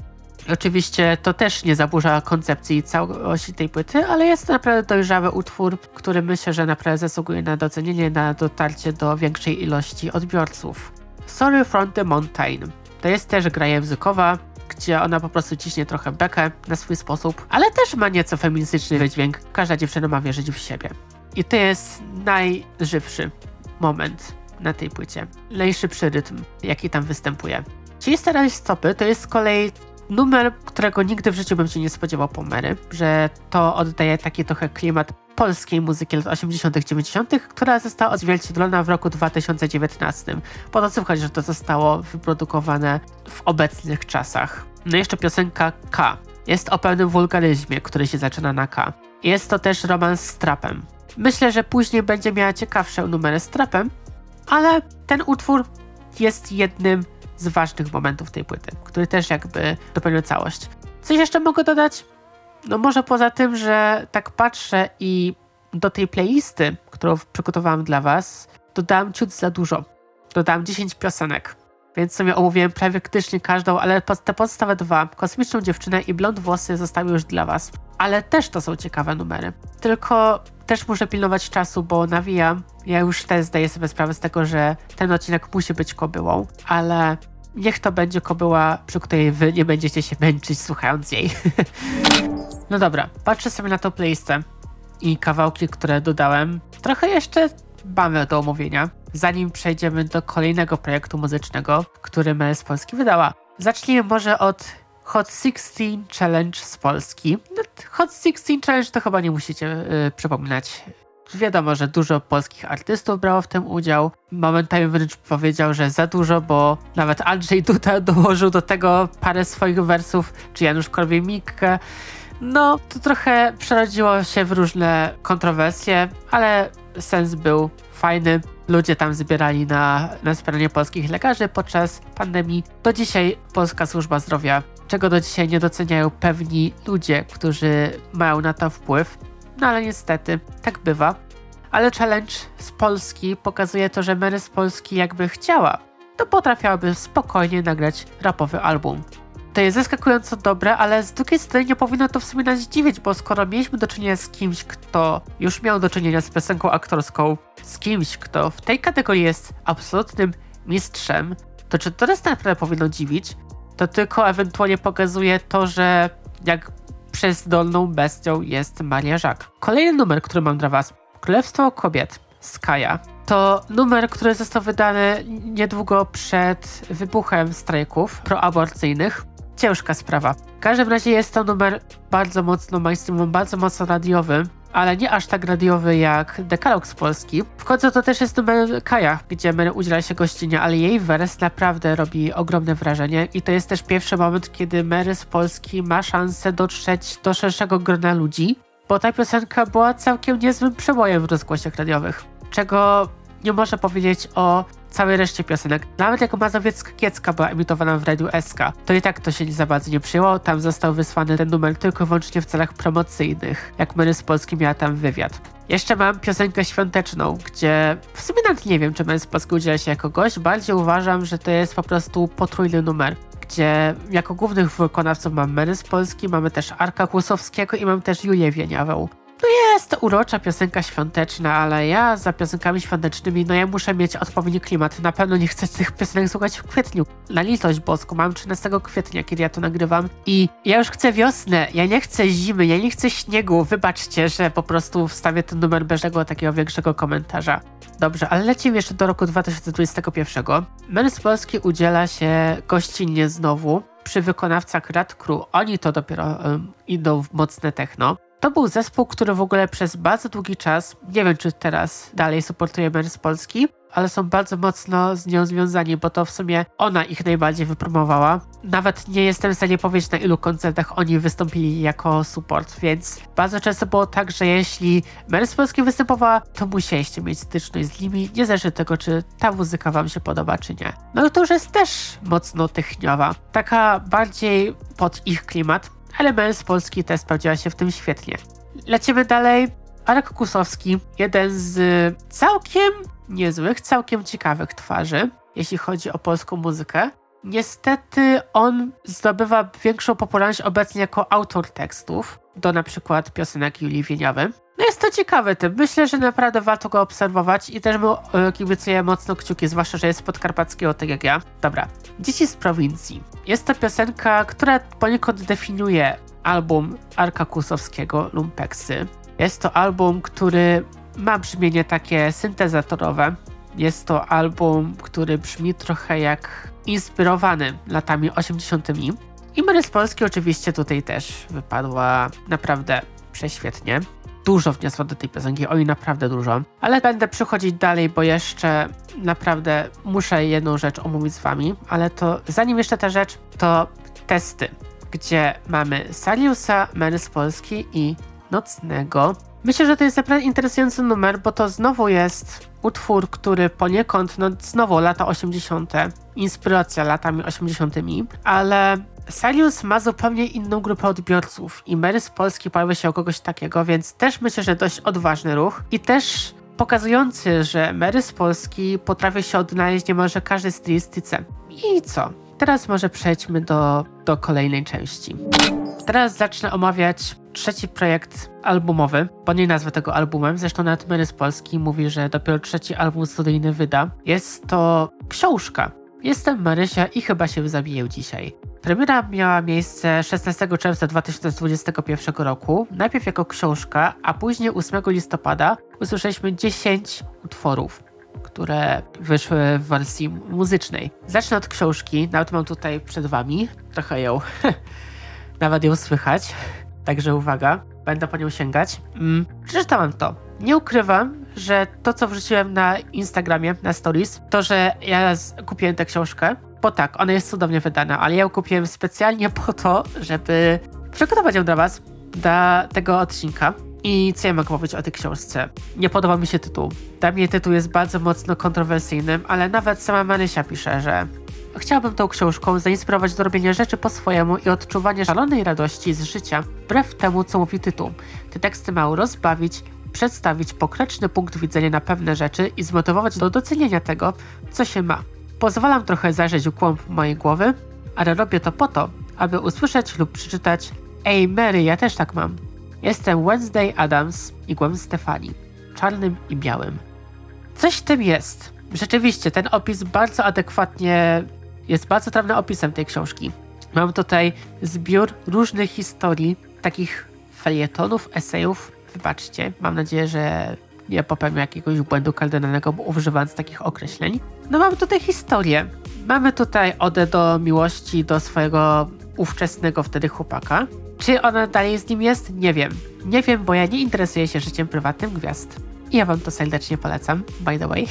Oczywiście to też nie zaburza koncepcji całości tej płyty, ale jest to naprawdę dojrzały utwór, który myślę, że naprawdę zasługuje na docenienie, na dotarcie do większej ilości odbiorców. Sorry from the Mountain. To jest też gra językowa, gdzie ona po prostu ciśnie trochę bekę na swój sposób, ale też ma nieco feministyczny wydźwięk. Każda dziewczyna ma wierzyć w siebie. I to jest najżywszy moment na tej płycie. Najszybszy rytm, jaki tam występuje. Czyli starali stopy to jest z kolei numer, którego nigdy w życiu bym się nie spodziewał po Mary, że to oddaje taki trochę klimat polskiej muzyki lat 80., 90., która została odzwierciedlona w roku 2019. Po to chodzi, że to zostało wyprodukowane w obecnych czasach. No jeszcze piosenka K. Jest o pewnym wulgaryzmie, który się zaczyna na K. Jest to też romans z trapem. Myślę, że później będzie miała ciekawsze numery z trapem, ale ten utwór jest jednym z ważnych momentów tej płyty, który też jakby dopełnił całość. Coś jeszcze mogę dodać? No może poza tym, że tak patrzę i do tej playlisty, którą przygotowałam dla Was, dodałam ciut za dużo. Dodałam 10 piosenek. Więc sobie omówiłem praktycznie każdą, ale te podstawowe dwa, Kosmiczną Dziewczynę i Blond Włosy zostały już dla Was. Ale też to są ciekawe numery. Tylko też muszę pilnować czasu, bo nawijam. Ja już też zdaję sobie sprawę z tego, że ten odcinek musi być kobyłą, ale niech to będzie kobyła, przy której wy nie będziecie się męczyć słuchając jej. (laughs) no dobra, patrzę sobie na tą playlistę i kawałki, które dodałem. Trochę jeszcze mamy do omówienia, zanim przejdziemy do kolejnego projektu muzycznego, który MS Polski wydała. Zacznijmy może od Hot 16 Challenge z Polski. No, Hot 16 Challenge to chyba nie musicie yy, przypominać. Wiadomo, że dużo polskich artystów brało w tym udział. Momentami wręcz powiedział, że za dużo, bo nawet Andrzej Duda (laughs) dołożył do tego parę swoich wersów, czy Janusz Korwin-Mikke. No, to trochę przerodziło się w różne kontrowersje, ale sens był fajny. Ludzie tam zbierali na, na wspieranie polskich lekarzy podczas pandemii. Do dzisiaj Polska Służba Zdrowia, czego do dzisiaj nie doceniają pewni ludzie, którzy mają na to wpływ. No ale niestety, tak bywa. Ale challenge z Polski pokazuje to, że Mary z Polski jakby chciała, to potrafiłaby spokojnie nagrać rapowy album to jest zaskakująco dobre, ale z drugiej strony nie powinno to w sumie nas dziwić, bo skoro mieliśmy do czynienia z kimś, kto już miał do czynienia z piosenką aktorską, z kimś, kto w tej kategorii jest absolutnym mistrzem, to czy to nas naprawdę powinno dziwić? To tylko ewentualnie pokazuje to, że jak przez dolną bestią jest Maria Żak. Kolejny numer, który mam dla Was, Królestwo Kobiet, Skaja. To numer, który został wydany niedługo przed wybuchem strajków proaborcyjnych ciężka sprawa. W każdym razie jest to numer bardzo mocno mainstreamowy, bardzo mocno radiowy, ale nie aż tak radiowy jak Dekalog z Polski. W końcu to też jest numer Kaja, gdzie Mary udziela się gościnia, ale jej wers naprawdę robi ogromne wrażenie i to jest też pierwszy moment, kiedy Mary z Polski ma szansę dotrzeć do szerszego grona ludzi, bo ta piosenka była całkiem niezłym przebojem w rozgłosiach radiowych, czego nie można powiedzieć o całej reszcie piosenek. Nawet jako Mazowiecka Kiecka była emitowana w Radiu SK, to i tak to się za bardzo nie przyjęło. Tam został wysłany ten numer tylko i wyłącznie w celach promocyjnych, jak Mary z Polski miała tam wywiad. Jeszcze mam piosenkę świąteczną, gdzie w sumie nawet nie wiem, czy Mary z Polski udziela się jako gość. Bardziej uważam, że to jest po prostu potrójny numer gdzie jako głównych wykonawców mam Mary z Polski, mamy też Arka Kłusowskiego i mam też Julię Wieniawę. No jest to urocza piosenka świąteczna, ale ja za piosenkami świątecznymi, no ja muszę mieć odpowiedni klimat. Na pewno nie chcę tych piosenek słuchać w kwietniu. Na litość boską, mam 13 kwietnia, kiedy ja to nagrywam i ja już chcę wiosnę, ja nie chcę zimy, ja nie chcę śniegu. Wybaczcie, że po prostu wstawię ten numer bez żadnego takiego większego komentarza. Dobrze, ale lecimy jeszcze do roku 2021. Men z Polski udziela się gościnnie znowu przy wykonawcach Rat Crew. Oni to dopiero um, idą w mocne techno. To był zespół, który w ogóle przez bardzo długi czas, nie wiem czy teraz dalej supportuje z Polski, ale są bardzo mocno z nią związani, bo to w sumie ona ich najbardziej wypromowała. Nawet nie jestem w stanie powiedzieć, na ilu koncertach oni wystąpili jako support, więc bardzo często było tak, że jeśli z Polski występowała, to musieliście mieć styczność z nimi, niezależnie od tego, czy ta muzyka wam się podoba, czy nie. No i to już jest też mocno techniowa, taka bardziej pod ich klimat, z Polski też sprawdziła się w tym świetnie. Lecimy dalej. Arek Kusowski, jeden z całkiem niezłych, całkiem ciekawych twarzy, jeśli chodzi o polską muzykę. Niestety on zdobywa większą popularność obecnie jako autor tekstów do na przykład piosenek Julii Wieniawy. No jest to ciekawy typ. Myślę, że naprawdę warto go obserwować i też mu e, kibicuję mocno kciuki, zwłaszcza, że jest podkarpackiego, tak jak ja. Dobra. Dzieci z prowincji. Jest to piosenka, która poniekąd definiuje album Arka Kusowskiego Lumpeksy. Jest to album, który ma brzmienie takie syntezatorowe. Jest to album, który brzmi trochę jak inspirowany latami 80. I Mary z Polski oczywiście tutaj też wypadła naprawdę prześwietnie dużo wniosła do tej piosenki, oj naprawdę dużo. Ale będę przychodzić dalej, bo jeszcze naprawdę muszę jedną rzecz omówić z wami, ale to zanim jeszcze ta rzecz, to testy, gdzie mamy Saliusa, Mary z Polski i Nocnego. Myślę, że to jest naprawdę interesujący numer, bo to znowu jest utwór, który poniekąd, no znowu lata 80., inspiracja latami 80., ale Salius ma zupełnie inną grupę odbiorców i Mary z Polski pojawia się o kogoś takiego, więc też myślę, że dość odważny ruch i też pokazujący, że Mary z Polski potrafi się odnaleźć niemalże każdej stylistyce. I co? Teraz może przejdźmy do, do kolejnej części. Teraz zacznę omawiać trzeci projekt albumowy, bo nie nazwę tego albumem, zresztą nawet Mary z Polski mówi, że dopiero trzeci album studyjny wyda. Jest to książka. Jestem Marysia i chyba się zabiję dzisiaj. Premiera miała miejsce 16 czerwca 2021 roku, najpierw jako książka, a później 8 listopada usłyszeliśmy 10 utworów które wyszły w wersji muzycznej. Zacznę od książki, nawet mam tutaj przed wami, trochę ją, (laughs) nawet ją słychać, także uwaga, będę po nią sięgać. Mm, przeczytałem to. Nie ukrywam, że to, co wrzuciłem na Instagramie, na stories, to, że ja kupiłem tę książkę, bo tak, ona jest cudownie wydana, ale ja ją kupiłem specjalnie po to, żeby przygotować ją dla was, dla tego odcinka. I co ja mogę powiedzieć o tej książce? Nie podoba mi się tytuł. Dla mnie tytuł jest bardzo mocno kontrowersyjnym, ale nawet sama Marysia pisze, że Chciałabym tą książką zainspirować do robienia rzeczy po swojemu i odczuwania szalonej radości z życia, wbrew temu, co mówi tytuł. Te teksty mają rozbawić, przedstawić pokreczny punkt widzenia na pewne rzeczy i zmotywować do docenienia tego, co się ma. Pozwalam trochę zajrzeć w głąb mojej głowy, ale robię to po to, aby usłyszeć lub przeczytać Ej Mary, ja też tak mam. Jestem Wednesday Adams i Gwen Stefani, czarnym i białym. Coś w tym jest. Rzeczywiście, ten opis bardzo adekwatnie jest bardzo trafnym opisem tej książki. Mam tutaj zbiór różnych historii, takich felietonów, esejów. Wybaczcie, mam nadzieję, że nie popełnię jakiegoś błędu kardynalnego używając takich określeń. No mamy tutaj historię. Mamy tutaj odę do miłości do swojego ówczesnego wtedy chłopaka. Czy ona dalej z nim jest? Nie wiem. Nie wiem, bo ja nie interesuję się życiem prywatnym gwiazd. I ja wam to serdecznie polecam, by the way. (laughs)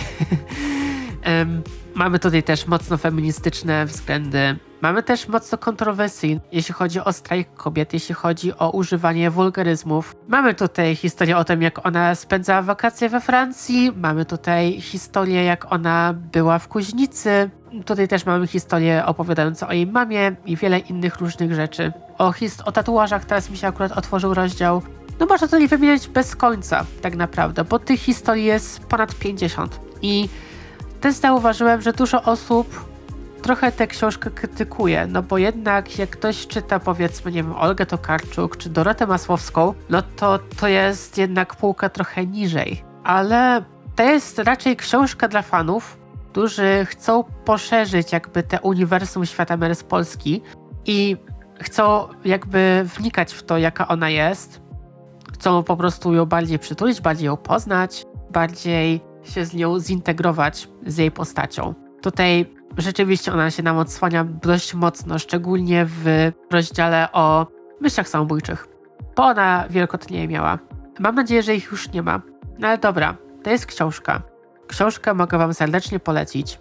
um, mamy tutaj też mocno feministyczne względy. Mamy też mocno kontrowersyjne, jeśli chodzi o strajk kobiet, jeśli chodzi o używanie wulgaryzmów. Mamy tutaj historię o tym, jak ona spędzała wakacje we Francji. Mamy tutaj historię, jak ona była w Kuźnicy. Tutaj też mamy historię opowiadającą o jej mamie i wiele innych różnych rzeczy. O, hist- o tatuażach teraz mi się akurat otworzył rozdział. No można to nie wymieniać bez końca, tak naprawdę, bo tych historii jest ponad 50. I też zauważyłem, że dużo osób trochę tę książkę krytykuje, no bo jednak jak ktoś czyta powiedzmy, nie wiem, Olgę Tokarczuk czy Dorotę Masłowską, no to to jest jednak półka trochę niżej. Ale to jest raczej książka dla fanów, którzy chcą poszerzyć jakby te uniwersum świata Mary z Polski i chcą jakby wnikać w to, jaka ona jest. Chcą po prostu ją bardziej przytulić, bardziej ją poznać, bardziej się z nią zintegrować z jej postacią. Tutaj rzeczywiście ona się nam odsłania dość mocno, szczególnie w rozdziale o myślach samobójczych, bo ona wielokrotnie je miała. Mam nadzieję, że ich już nie ma. No ale dobra, to jest książka. Książkę mogę Wam serdecznie polecić,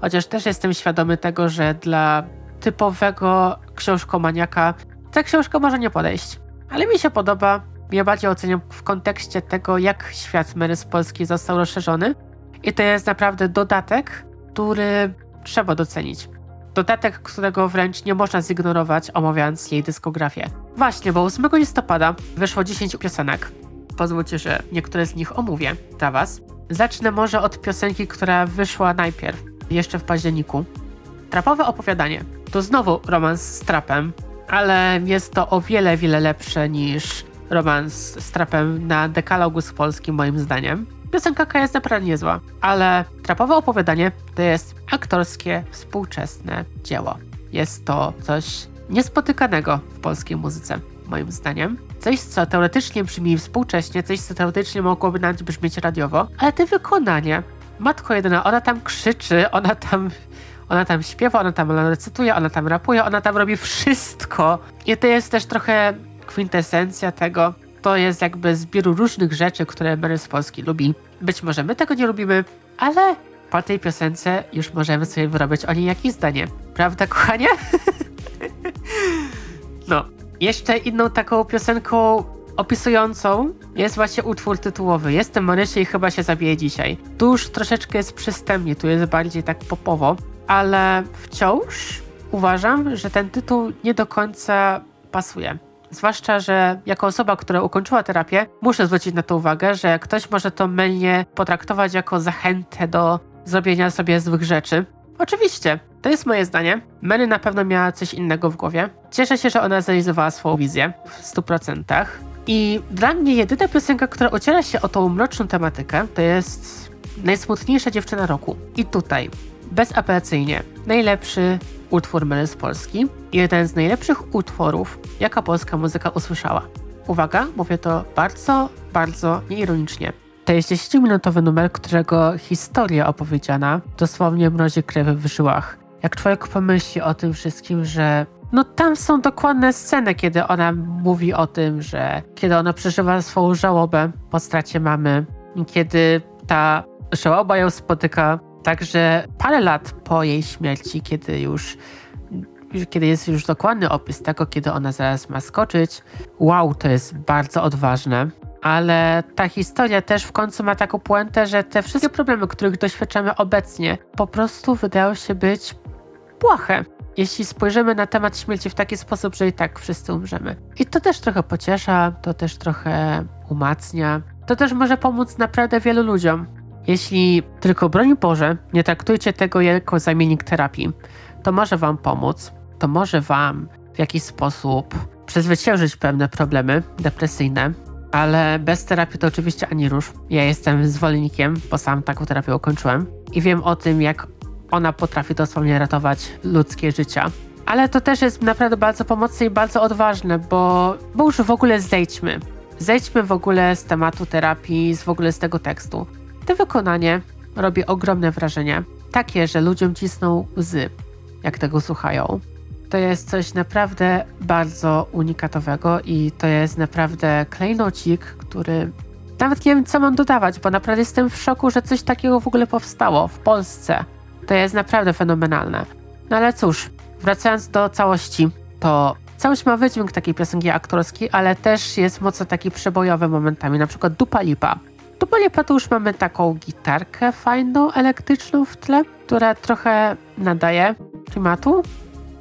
chociaż też jestem świadomy tego, że dla typowego książkomaniaka ta książka może nie podejść. Ale mi się podoba, ja bardziej oceniam w kontekście tego, jak świat Mary z Polski został rozszerzony. I to jest naprawdę dodatek, który trzeba docenić. Dodatek, którego wręcz nie można zignorować, omawiając jej dyskografię. Właśnie, bo 8 listopada wyszło 10 piosenek. Pozwólcie, że niektóre z nich omówię dla Was. Zacznę może od piosenki, która wyszła najpierw, jeszcze w październiku. Trapowe opowiadanie. To znowu romans z trapem, ale jest to o wiele, wiele lepsze niż romans z trapem na dekalogu z polskim, moim zdaniem. Piosenka jest naprawdę niezła, ale trapowe opowiadanie to jest aktorskie, współczesne dzieło. Jest to coś niespotykanego w polskiej muzyce, moim zdaniem. Coś, co teoretycznie brzmi współcześnie, coś, co teoretycznie mogłoby nawet brzmieć radiowo, ale te wykonanie, matko jedyna, ona tam krzyczy, ona tam, ona tam śpiewa, ona tam recytuje, ona tam rapuje, ona tam robi wszystko. I to jest też trochę kwintesencja tego, to jest jakby zbiór różnych rzeczy, które Mary z Polski lubi. Być może my tego nie lubimy, ale po tej piosence już możemy sobie wyrobić o niej jakieś zdanie. Prawda, kochanie? (laughs) no. Jeszcze inną taką piosenką opisującą jest właśnie utwór tytułowy. Jestem Marysia i chyba się zabiję dzisiaj. Tu już troszeczkę jest przystępnie, tu jest bardziej tak popowo, ale wciąż uważam, że ten tytuł nie do końca pasuje. Zwłaszcza, że jako osoba, która ukończyła terapię, muszę zwrócić na to uwagę, że ktoś może to mylnie potraktować jako zachętę do zrobienia sobie złych rzeczy. Oczywiście, to jest moje zdanie. Mary na pewno miała coś innego w głowie. Cieszę się, że ona zrealizowała swoją wizję w 100%. I dla mnie jedyna piosenka, która ociera się o tą mroczną tematykę, to jest Najsmutniejsza dziewczyna roku. I tutaj, bezapelacyjnie, najlepszy utwór Mary z Polski i jeden z najlepszych utworów, jaka polska muzyka usłyszała. Uwaga, mówię to bardzo, bardzo nieironicznie. To jest 10-minutowy numer, którego historia opowiedziana dosłownie mrozi krew w żyłach. Jak człowiek pomyśli o tym wszystkim, że no tam są dokładne sceny, kiedy ona mówi o tym, że kiedy ona przeżywa swoją żałobę po stracie mamy, kiedy ta żałoba ją spotyka także parę lat po jej śmierci, kiedy już kiedy jest już dokładny opis tego, kiedy ona zaraz ma skoczyć. Wow, to jest bardzo odważne. Ale ta historia też w końcu ma taką puentę, że te wszystkie problemy, których doświadczamy obecnie, po prostu wydają się być błahe. Jeśli spojrzymy na temat śmierci w taki sposób, że i tak wszyscy umrzemy. I to też trochę pociesza, to też trochę umacnia. To też może pomóc naprawdę wielu ludziom. Jeśli tylko broń Boże, nie traktujcie tego jako zamiennik terapii, to może Wam pomóc, to może Wam w jakiś sposób przezwyciężyć pewne problemy depresyjne, ale bez terapii to oczywiście ani rusz. Ja jestem zwolennikiem, bo sam taką terapię ukończyłem i wiem o tym, jak ona potrafi dosłownie ratować ludzkie życia. Ale to też jest naprawdę bardzo pomocne i bardzo odważne, bo, bo już w ogóle zejdźmy. Zejdźmy w ogóle z tematu terapii, z w ogóle z tego tekstu. To wykonanie robi ogromne wrażenie. Takie, że ludziom cisną łzy, jak tego słuchają. To jest coś naprawdę bardzo unikatowego i to jest naprawdę klejnocik, który nawet nie wiem, co mam dodawać, bo naprawdę jestem w szoku, że coś takiego w ogóle powstało w Polsce. To jest naprawdę fenomenalne. No ale cóż, wracając do całości, to całość ma wydźwięk takiej piosenki aktorskiej, ale też jest mocno taki przebojowy momentami, na przykład Dupa Lipa. Dupa Lipa to już mamy taką gitarkę fajną, elektryczną w tle, która trochę nadaje klimatu.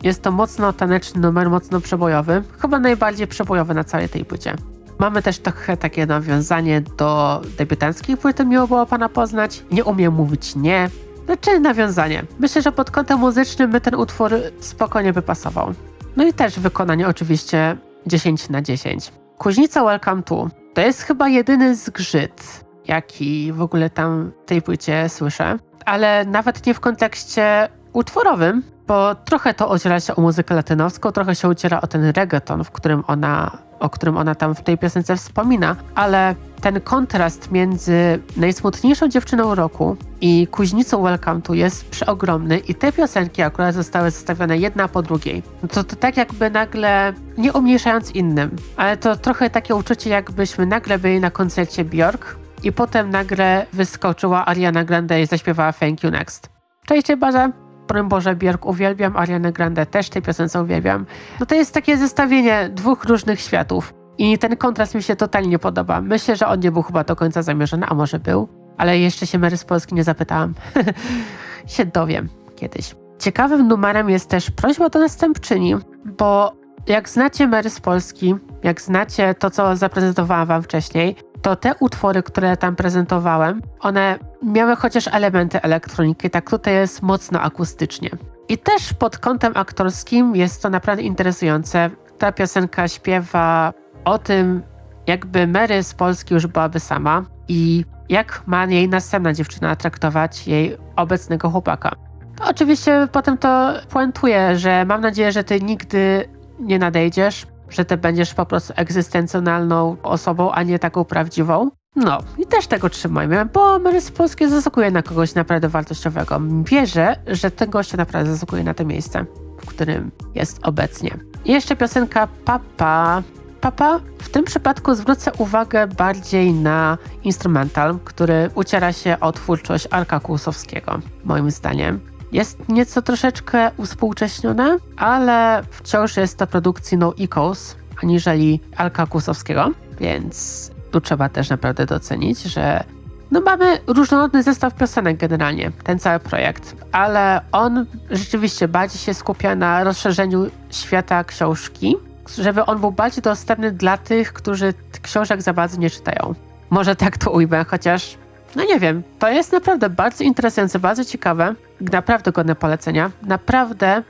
Jest to mocno taneczny numer, mocno przebojowy, chyba najbardziej przebojowy na całej tej płycie. Mamy też trochę takie nawiązanie do debiutanckiej płyty Miło było Pana poznać. Nie umiem mówić nie, znaczy nawiązanie. Myślę, że pod kątem muzycznym by ten utwór spokojnie by pasował. No i też wykonanie oczywiście 10 na 10. Kuźnica Welcome to to jest chyba jedyny zgrzyt, jaki w ogóle tam w tej płycie słyszę, ale nawet nie w kontekście utworowym, bo trochę to ociera się o muzykę latynowską, trochę się ociera o ten reggaeton, w którym ona, o którym ona tam w tej piosence wspomina, ale ten kontrast między najsmutniejszą dziewczyną roku i kuźnicą Welcome to jest przeogromny i te piosenki akurat zostały zestawione jedna po drugiej. No to, to tak jakby nagle, nie umniejszając innym, ale to trochę takie uczucie jakbyśmy nagle byli na koncercie Björk i potem nagle wyskoczyła Ariana Grande i zaśpiewała Thank You Next. Cześć, Barze! Broń Boże, Björk uwielbiam, Ariana Grande też tej piosence uwielbiam. No to jest takie zestawienie dwóch różnych światów. I ten kontrast mi się totalnie nie podoba. Myślę, że on nie był chyba do końca zamierzony, a może był. Ale jeszcze się Mary z Polski nie zapytałam. (laughs) się dowiem kiedyś. Ciekawym numerem jest też prośba do następczyni, bo jak znacie Mary z Polski, jak znacie to, co zaprezentowałam wam wcześniej, to te utwory, które tam prezentowałem, one miały chociaż elementy elektroniki, tak tutaj jest mocno akustycznie. I też pod kątem aktorskim jest to naprawdę interesujące. Ta piosenka śpiewa o tym, jakby Mary z Polski już byłaby sama i jak ma jej następna dziewczyna traktować jej obecnego chłopaka. To oczywiście potem to puentuje, że mam nadzieję, że ty nigdy nie nadejdziesz, że ty będziesz po prostu egzystencjonalną osobą, a nie taką prawdziwą. No, i też tego trzymajmy, bo Mary z Polski zasługuje na kogoś naprawdę wartościowego. Wierzę, że ten gość naprawdę zasługuje na to miejsce, w którym jest obecnie. I jeszcze piosenka Papa Papa. W tym przypadku zwrócę uwagę bardziej na instrumental, który uciera się o twórczość Arka Kłusowskiego, moim zdaniem. Jest nieco troszeczkę uspółcześnione, ale wciąż jest to produkcji No Echoes, aniżeli Alka Kłusowskiego, Więc tu trzeba też naprawdę docenić, że no mamy różnorodny zestaw piosenek generalnie, ten cały projekt, ale on rzeczywiście bardziej się skupia na rozszerzeniu świata książki, żeby on był bardziej dostępny dla tych, którzy książek za bardzo nie czytają. Może tak to ujmę, chociaż no nie wiem, to jest naprawdę bardzo interesujące, bardzo ciekawe, naprawdę godne polecenia. Naprawdę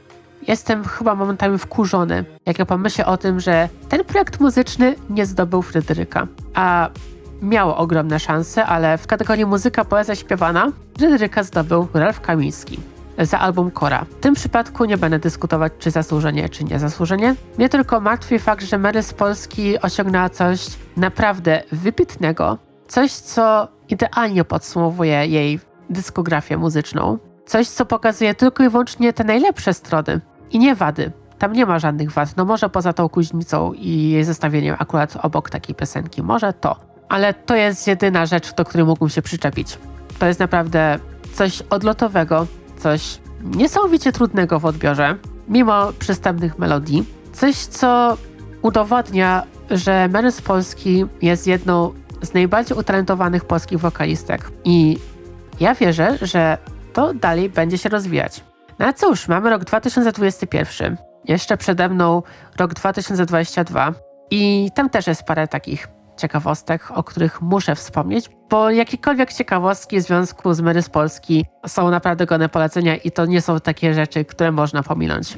jestem chyba momentami wkurzony, jak ja pomyślę o tym, że ten projekt muzyczny nie zdobył Fryderyka, a miało ogromne szanse, ale w kategorii muzyka poezja śpiewana Fryderyka zdobył Ralf Kamiński za album Kora. W tym przypadku nie będę dyskutować, czy zasłużenie, czy nie zasłużenie. Mnie tylko martwi fakt, że Mary z Polski osiągnęła coś naprawdę wybitnego, coś, co idealnie podsumowuje jej dyskografię muzyczną. Coś, co pokazuje tylko i wyłącznie te najlepsze strony i nie wady. Tam nie ma żadnych wad, no może poza tą kuźnicą i jej zestawieniem akurat obok takiej piosenki, może to. Ale to jest jedyna rzecz, do której mógłbym się przyczepić. To jest naprawdę coś odlotowego, coś niesamowicie trudnego w odbiorze, mimo przystępnych melodii. Coś, co udowadnia, że Mary z Polski jest jedną z najbardziej utalentowanych polskich wokalistek. I ja wierzę, że to dalej będzie się rozwijać. No cóż, mamy rok 2021. Jeszcze przede mną rok 2022. I tam też jest parę takich ciekawostek, o których muszę wspomnieć, bo jakiekolwiek ciekawostki w związku z Mary Polski są naprawdę godne polecenia i to nie są takie rzeczy, które można pominąć.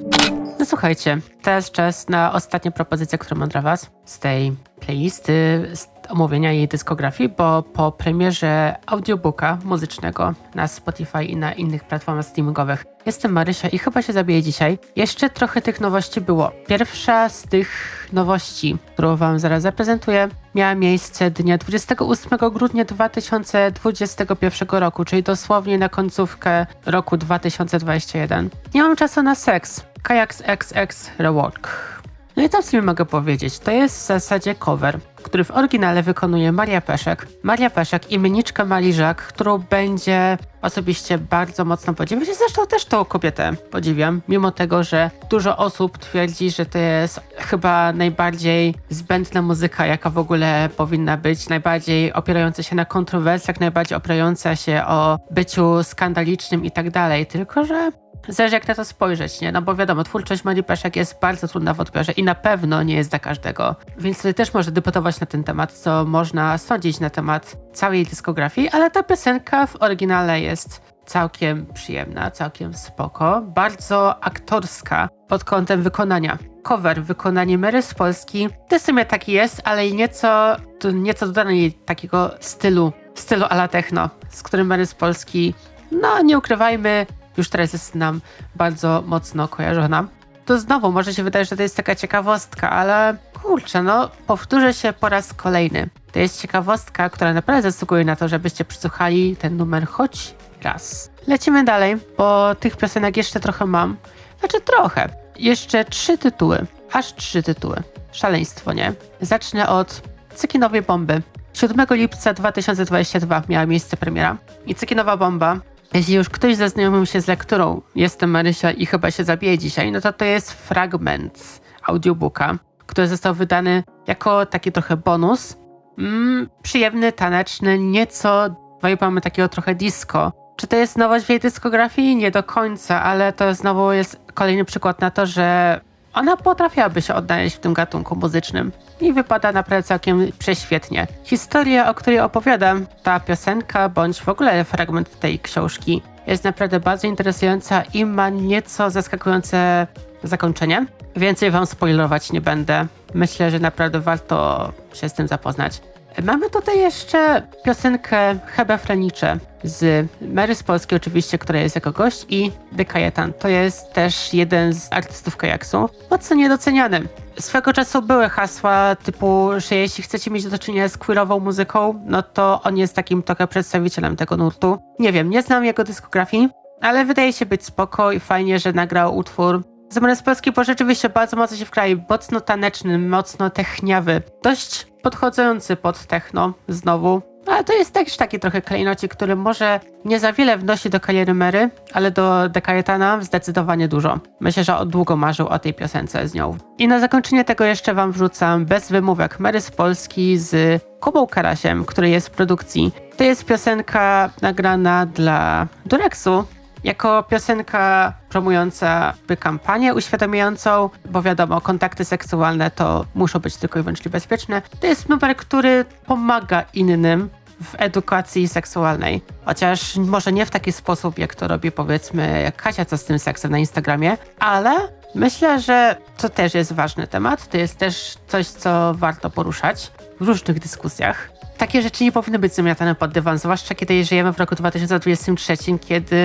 No słuchajcie, teraz czas na ostatnie propozycje, które mam dla Was z tej playlisty, z omówienia jej dyskografii, bo po premierze audiobooka muzycznego na Spotify i na innych platformach streamingowych jestem Marysia i chyba się zabiję dzisiaj. Jeszcze trochę tych nowości było. Pierwsza z tych nowości, którą Wam zaraz zaprezentuję, miała miejsce dnia 28 grudnia 2021 roku, czyli dosłownie na końcówkę roku 2021. Nie mam czasu na seks. Kajaks XX Rework. No i co w sumie mogę powiedzieć? To jest w zasadzie cover, który w oryginale wykonuje Maria Peszek. Maria Peszek, imienniczka Maliżak, którą będzie osobiście bardzo mocno podziwiać. Zresztą też tą kobietę podziwiam, mimo tego, że dużo osób twierdzi, że to jest chyba najbardziej zbędna muzyka, jaka w ogóle powinna być, najbardziej opierająca się na kontrowersjach, najbardziej opierająca się o byciu skandalicznym i tak dalej. Tylko, że Zależy jak na to spojrzeć, nie? No bo wiadomo, twórczość Marii Peszek jest bardzo trudna w odbiorze i na pewno nie jest dla każdego. Więc tutaj też może debatować na ten temat, co można sądzić na temat całej dyskografii, ale ta piosenka w oryginale jest całkiem przyjemna, całkiem spoko, bardzo aktorska pod kątem wykonania. Cover, wykonanie Mary z Polski, to w sumie taki jest, ale nieco, nieco dodano jej takiego stylu, stylu ala techno, z którym Mary z Polski, no nie ukrywajmy, już teraz jest nam bardzo mocno kojarzona. To znowu może się wydaje, że to jest taka ciekawostka, ale kurczę, no powtórzę się po raz kolejny. To jest ciekawostka, która naprawdę zasługuje na to, żebyście przysłuchali ten numer choć raz. Lecimy dalej, bo tych piosenek jeszcze trochę mam. Znaczy trochę. Jeszcze trzy tytuły. Aż trzy tytuły. Szaleństwo, nie? Zacznę od Cykinowej Bomby. 7 lipca 2022 miała miejsce premiera. I Cykinowa Bomba jeśli już ktoś zaznajomił się z lekturą Jestem Marysia i chyba się zabije dzisiaj, no to to jest fragment audiobooka, który został wydany jako taki trochę bonus. Mm, przyjemny, taneczny, nieco mamy takiego trochę disco. Czy to jest nowość w jej dyskografii? Nie do końca, ale to znowu jest kolejny przykład na to, że ona potrafiłaby się odnaleźć w tym gatunku muzycznym i wypada naprawdę całkiem prześwietnie. Historia, o której opowiada ta piosenka, bądź w ogóle fragment tej książki, jest naprawdę bardzo interesująca i ma nieco zaskakujące zakończenie. Więcej wam spoilować nie będę. Myślę, że naprawdę warto się z tym zapoznać. Mamy tutaj jeszcze piosenkę Hebe Frenicze z Mary z Polski oczywiście, która jest jako gość i The Kajetan. To jest też jeden z artystów kajaksu, mocno niedoceniany. Swego czasu były hasła typu, że jeśli chcecie mieć do czynienia z queerową muzyką, no to on jest takim trochę przedstawicielem tego nurtu. Nie wiem, nie znam jego dyskografii, ale wydaje się być spoko i fajnie, że nagrał utwór Zamiast Polski, bo rzeczywiście bardzo mocno się w kraju, mocno taneczny, mocno techniawy, dość podchodzący pod techno znowu. Ale to jest też taki trochę klejnocik, który może nie za wiele wnosi do kariery Mary, ale do Dekajetana zdecydowanie dużo. Myślę, że od długo marzył o tej piosence z nią. I na zakończenie tego jeszcze wam wrzucam bez wymówek Mary z Polski z Kubą Karasiem, który jest w produkcji. To jest piosenka nagrana dla Durexu, jako piosenka promująca kampanię uświadamiającą, bo wiadomo, kontakty seksualne to muszą być tylko i wyłącznie bezpieczne. To jest numer, który pomaga innym w edukacji seksualnej. Chociaż może nie w taki sposób, jak to robi powiedzmy jak Kasia, co z tym seksem na Instagramie, ale myślę, że to też jest ważny temat. To jest też coś, co warto poruszać w różnych dyskusjach. Takie rzeczy nie powinny być zamiatane pod dywan, zwłaszcza kiedy żyjemy w roku 2023, kiedy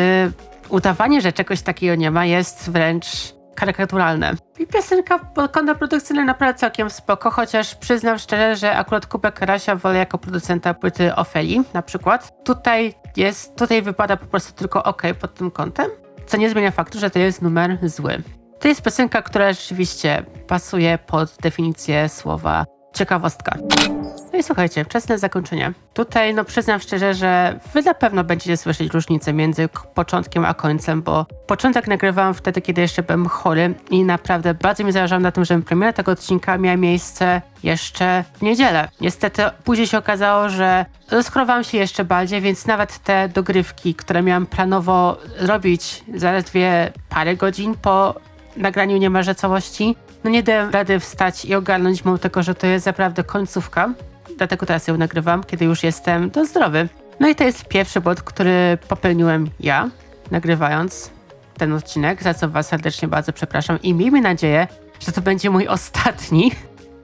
udawanie, że czegoś takiego nie ma, jest wręcz karykaturalne. I piosenka pod kątem produkcyjnym naprawdę całkiem spoko, chociaż przyznam szczerze, że akurat Kubę Karasia wolę jako producenta płyty Ofeli na przykład. Tutaj jest, tutaj wypada po prostu tylko ok pod tym kątem, co nie zmienia faktu, że to jest numer zły. To jest piosenka, która rzeczywiście pasuje pod definicję słowa ciekawostka. No i słuchajcie, wczesne zakończenie. Tutaj no przyznam szczerze, że wy na pewno będziecie słyszeć różnicę między początkiem a końcem, bo początek nagrywałam wtedy, kiedy jeszcze byłem chory i naprawdę bardzo mi zależało na tym, żeby premiera tego odcinka miała miejsce jeszcze w niedzielę. Niestety później się okazało, że rozchorowałam się jeszcze bardziej, więc nawet te dogrywki, które miałam planowo robić zaledwie parę godzin po nagraniu niemalże całości, no nie dałem rady wstać i ogarnąć, mimo tego, że to jest naprawdę końcówka. Dlatego teraz ją nagrywam, kiedy już jestem do zdrowy. No i to jest pierwszy błąd, który popełniłem ja, nagrywając ten odcinek, za co was serdecznie bardzo przepraszam i miejmy nadzieję, że to będzie mój ostatni.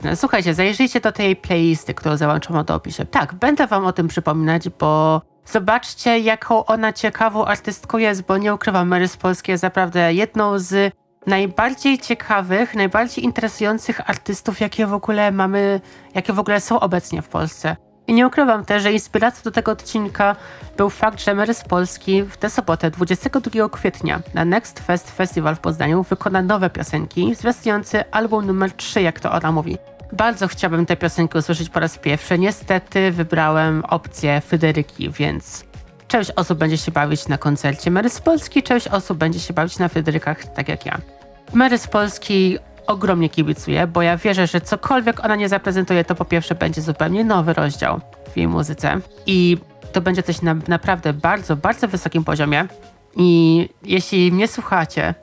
No, słuchajcie, zajrzyjcie do tej playlisty, którą załączam do opisie. Tak, będę wam o tym przypominać, bo zobaczcie, jaką ona ciekawą artystką jest, bo nie ukrywam, Mary z Polski jest naprawdę jedną z najbardziej ciekawych, najbardziej interesujących artystów, jakie w ogóle mamy, jakie w ogóle są obecnie w Polsce. I nie ukrywam też, że inspiracją do tego odcinka był fakt, że Mary z Polski w tę sobotę, 22 kwietnia, na Next Fest Festival w Poznaniu wykona nowe piosenki, zwiastujący album numer 3, jak to ona mówi. Bardzo chciałbym tę piosenkę usłyszeć po raz pierwszy. Niestety wybrałem opcję Fryderyki, więc część osób będzie się bawić na koncercie Mary z Polski, część osób będzie się bawić na Fryderykach, tak jak ja. Mary z Polski ogromnie kibicuję, bo ja wierzę, że cokolwiek ona nie zaprezentuje, to po pierwsze będzie zupełnie nowy rozdział w jej muzyce i to będzie coś na naprawdę bardzo, bardzo wysokim poziomie. I jeśli mnie słuchacie,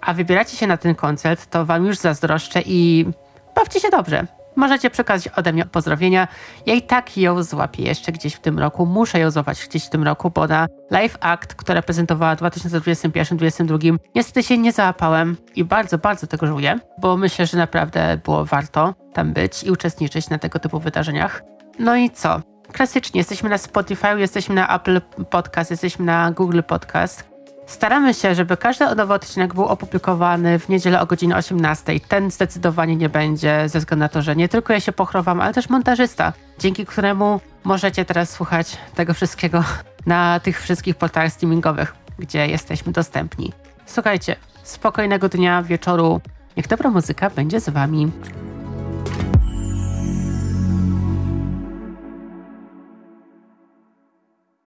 a wybieracie się na ten koncert, to wam już zazdroszczę i bawcie się dobrze. Możecie przekazać ode mnie pozdrowienia. Ja i tak ją złapię jeszcze gdzieś w tym roku. Muszę ją złapać gdzieś w tym roku, bo na Live Act, która prezentowała w 2021-2022, niestety się nie załapałem i bardzo, bardzo tego żałuję, bo myślę, że naprawdę było warto tam być i uczestniczyć na tego typu wydarzeniach. No i co? Klasycznie jesteśmy na Spotify, jesteśmy na Apple Podcast, jesteśmy na Google Podcast. Staramy się, żeby każdy nowy odcinek był opublikowany w niedzielę o godzinie 18. Ten zdecydowanie nie będzie, ze względu na to, że nie tylko ja się pochrowam, ale też montażysta, dzięki któremu możecie teraz słuchać tego wszystkiego na tych wszystkich portalach streamingowych, gdzie jesteśmy dostępni. Słuchajcie, spokojnego dnia, wieczoru. Niech dobra muzyka będzie z wami.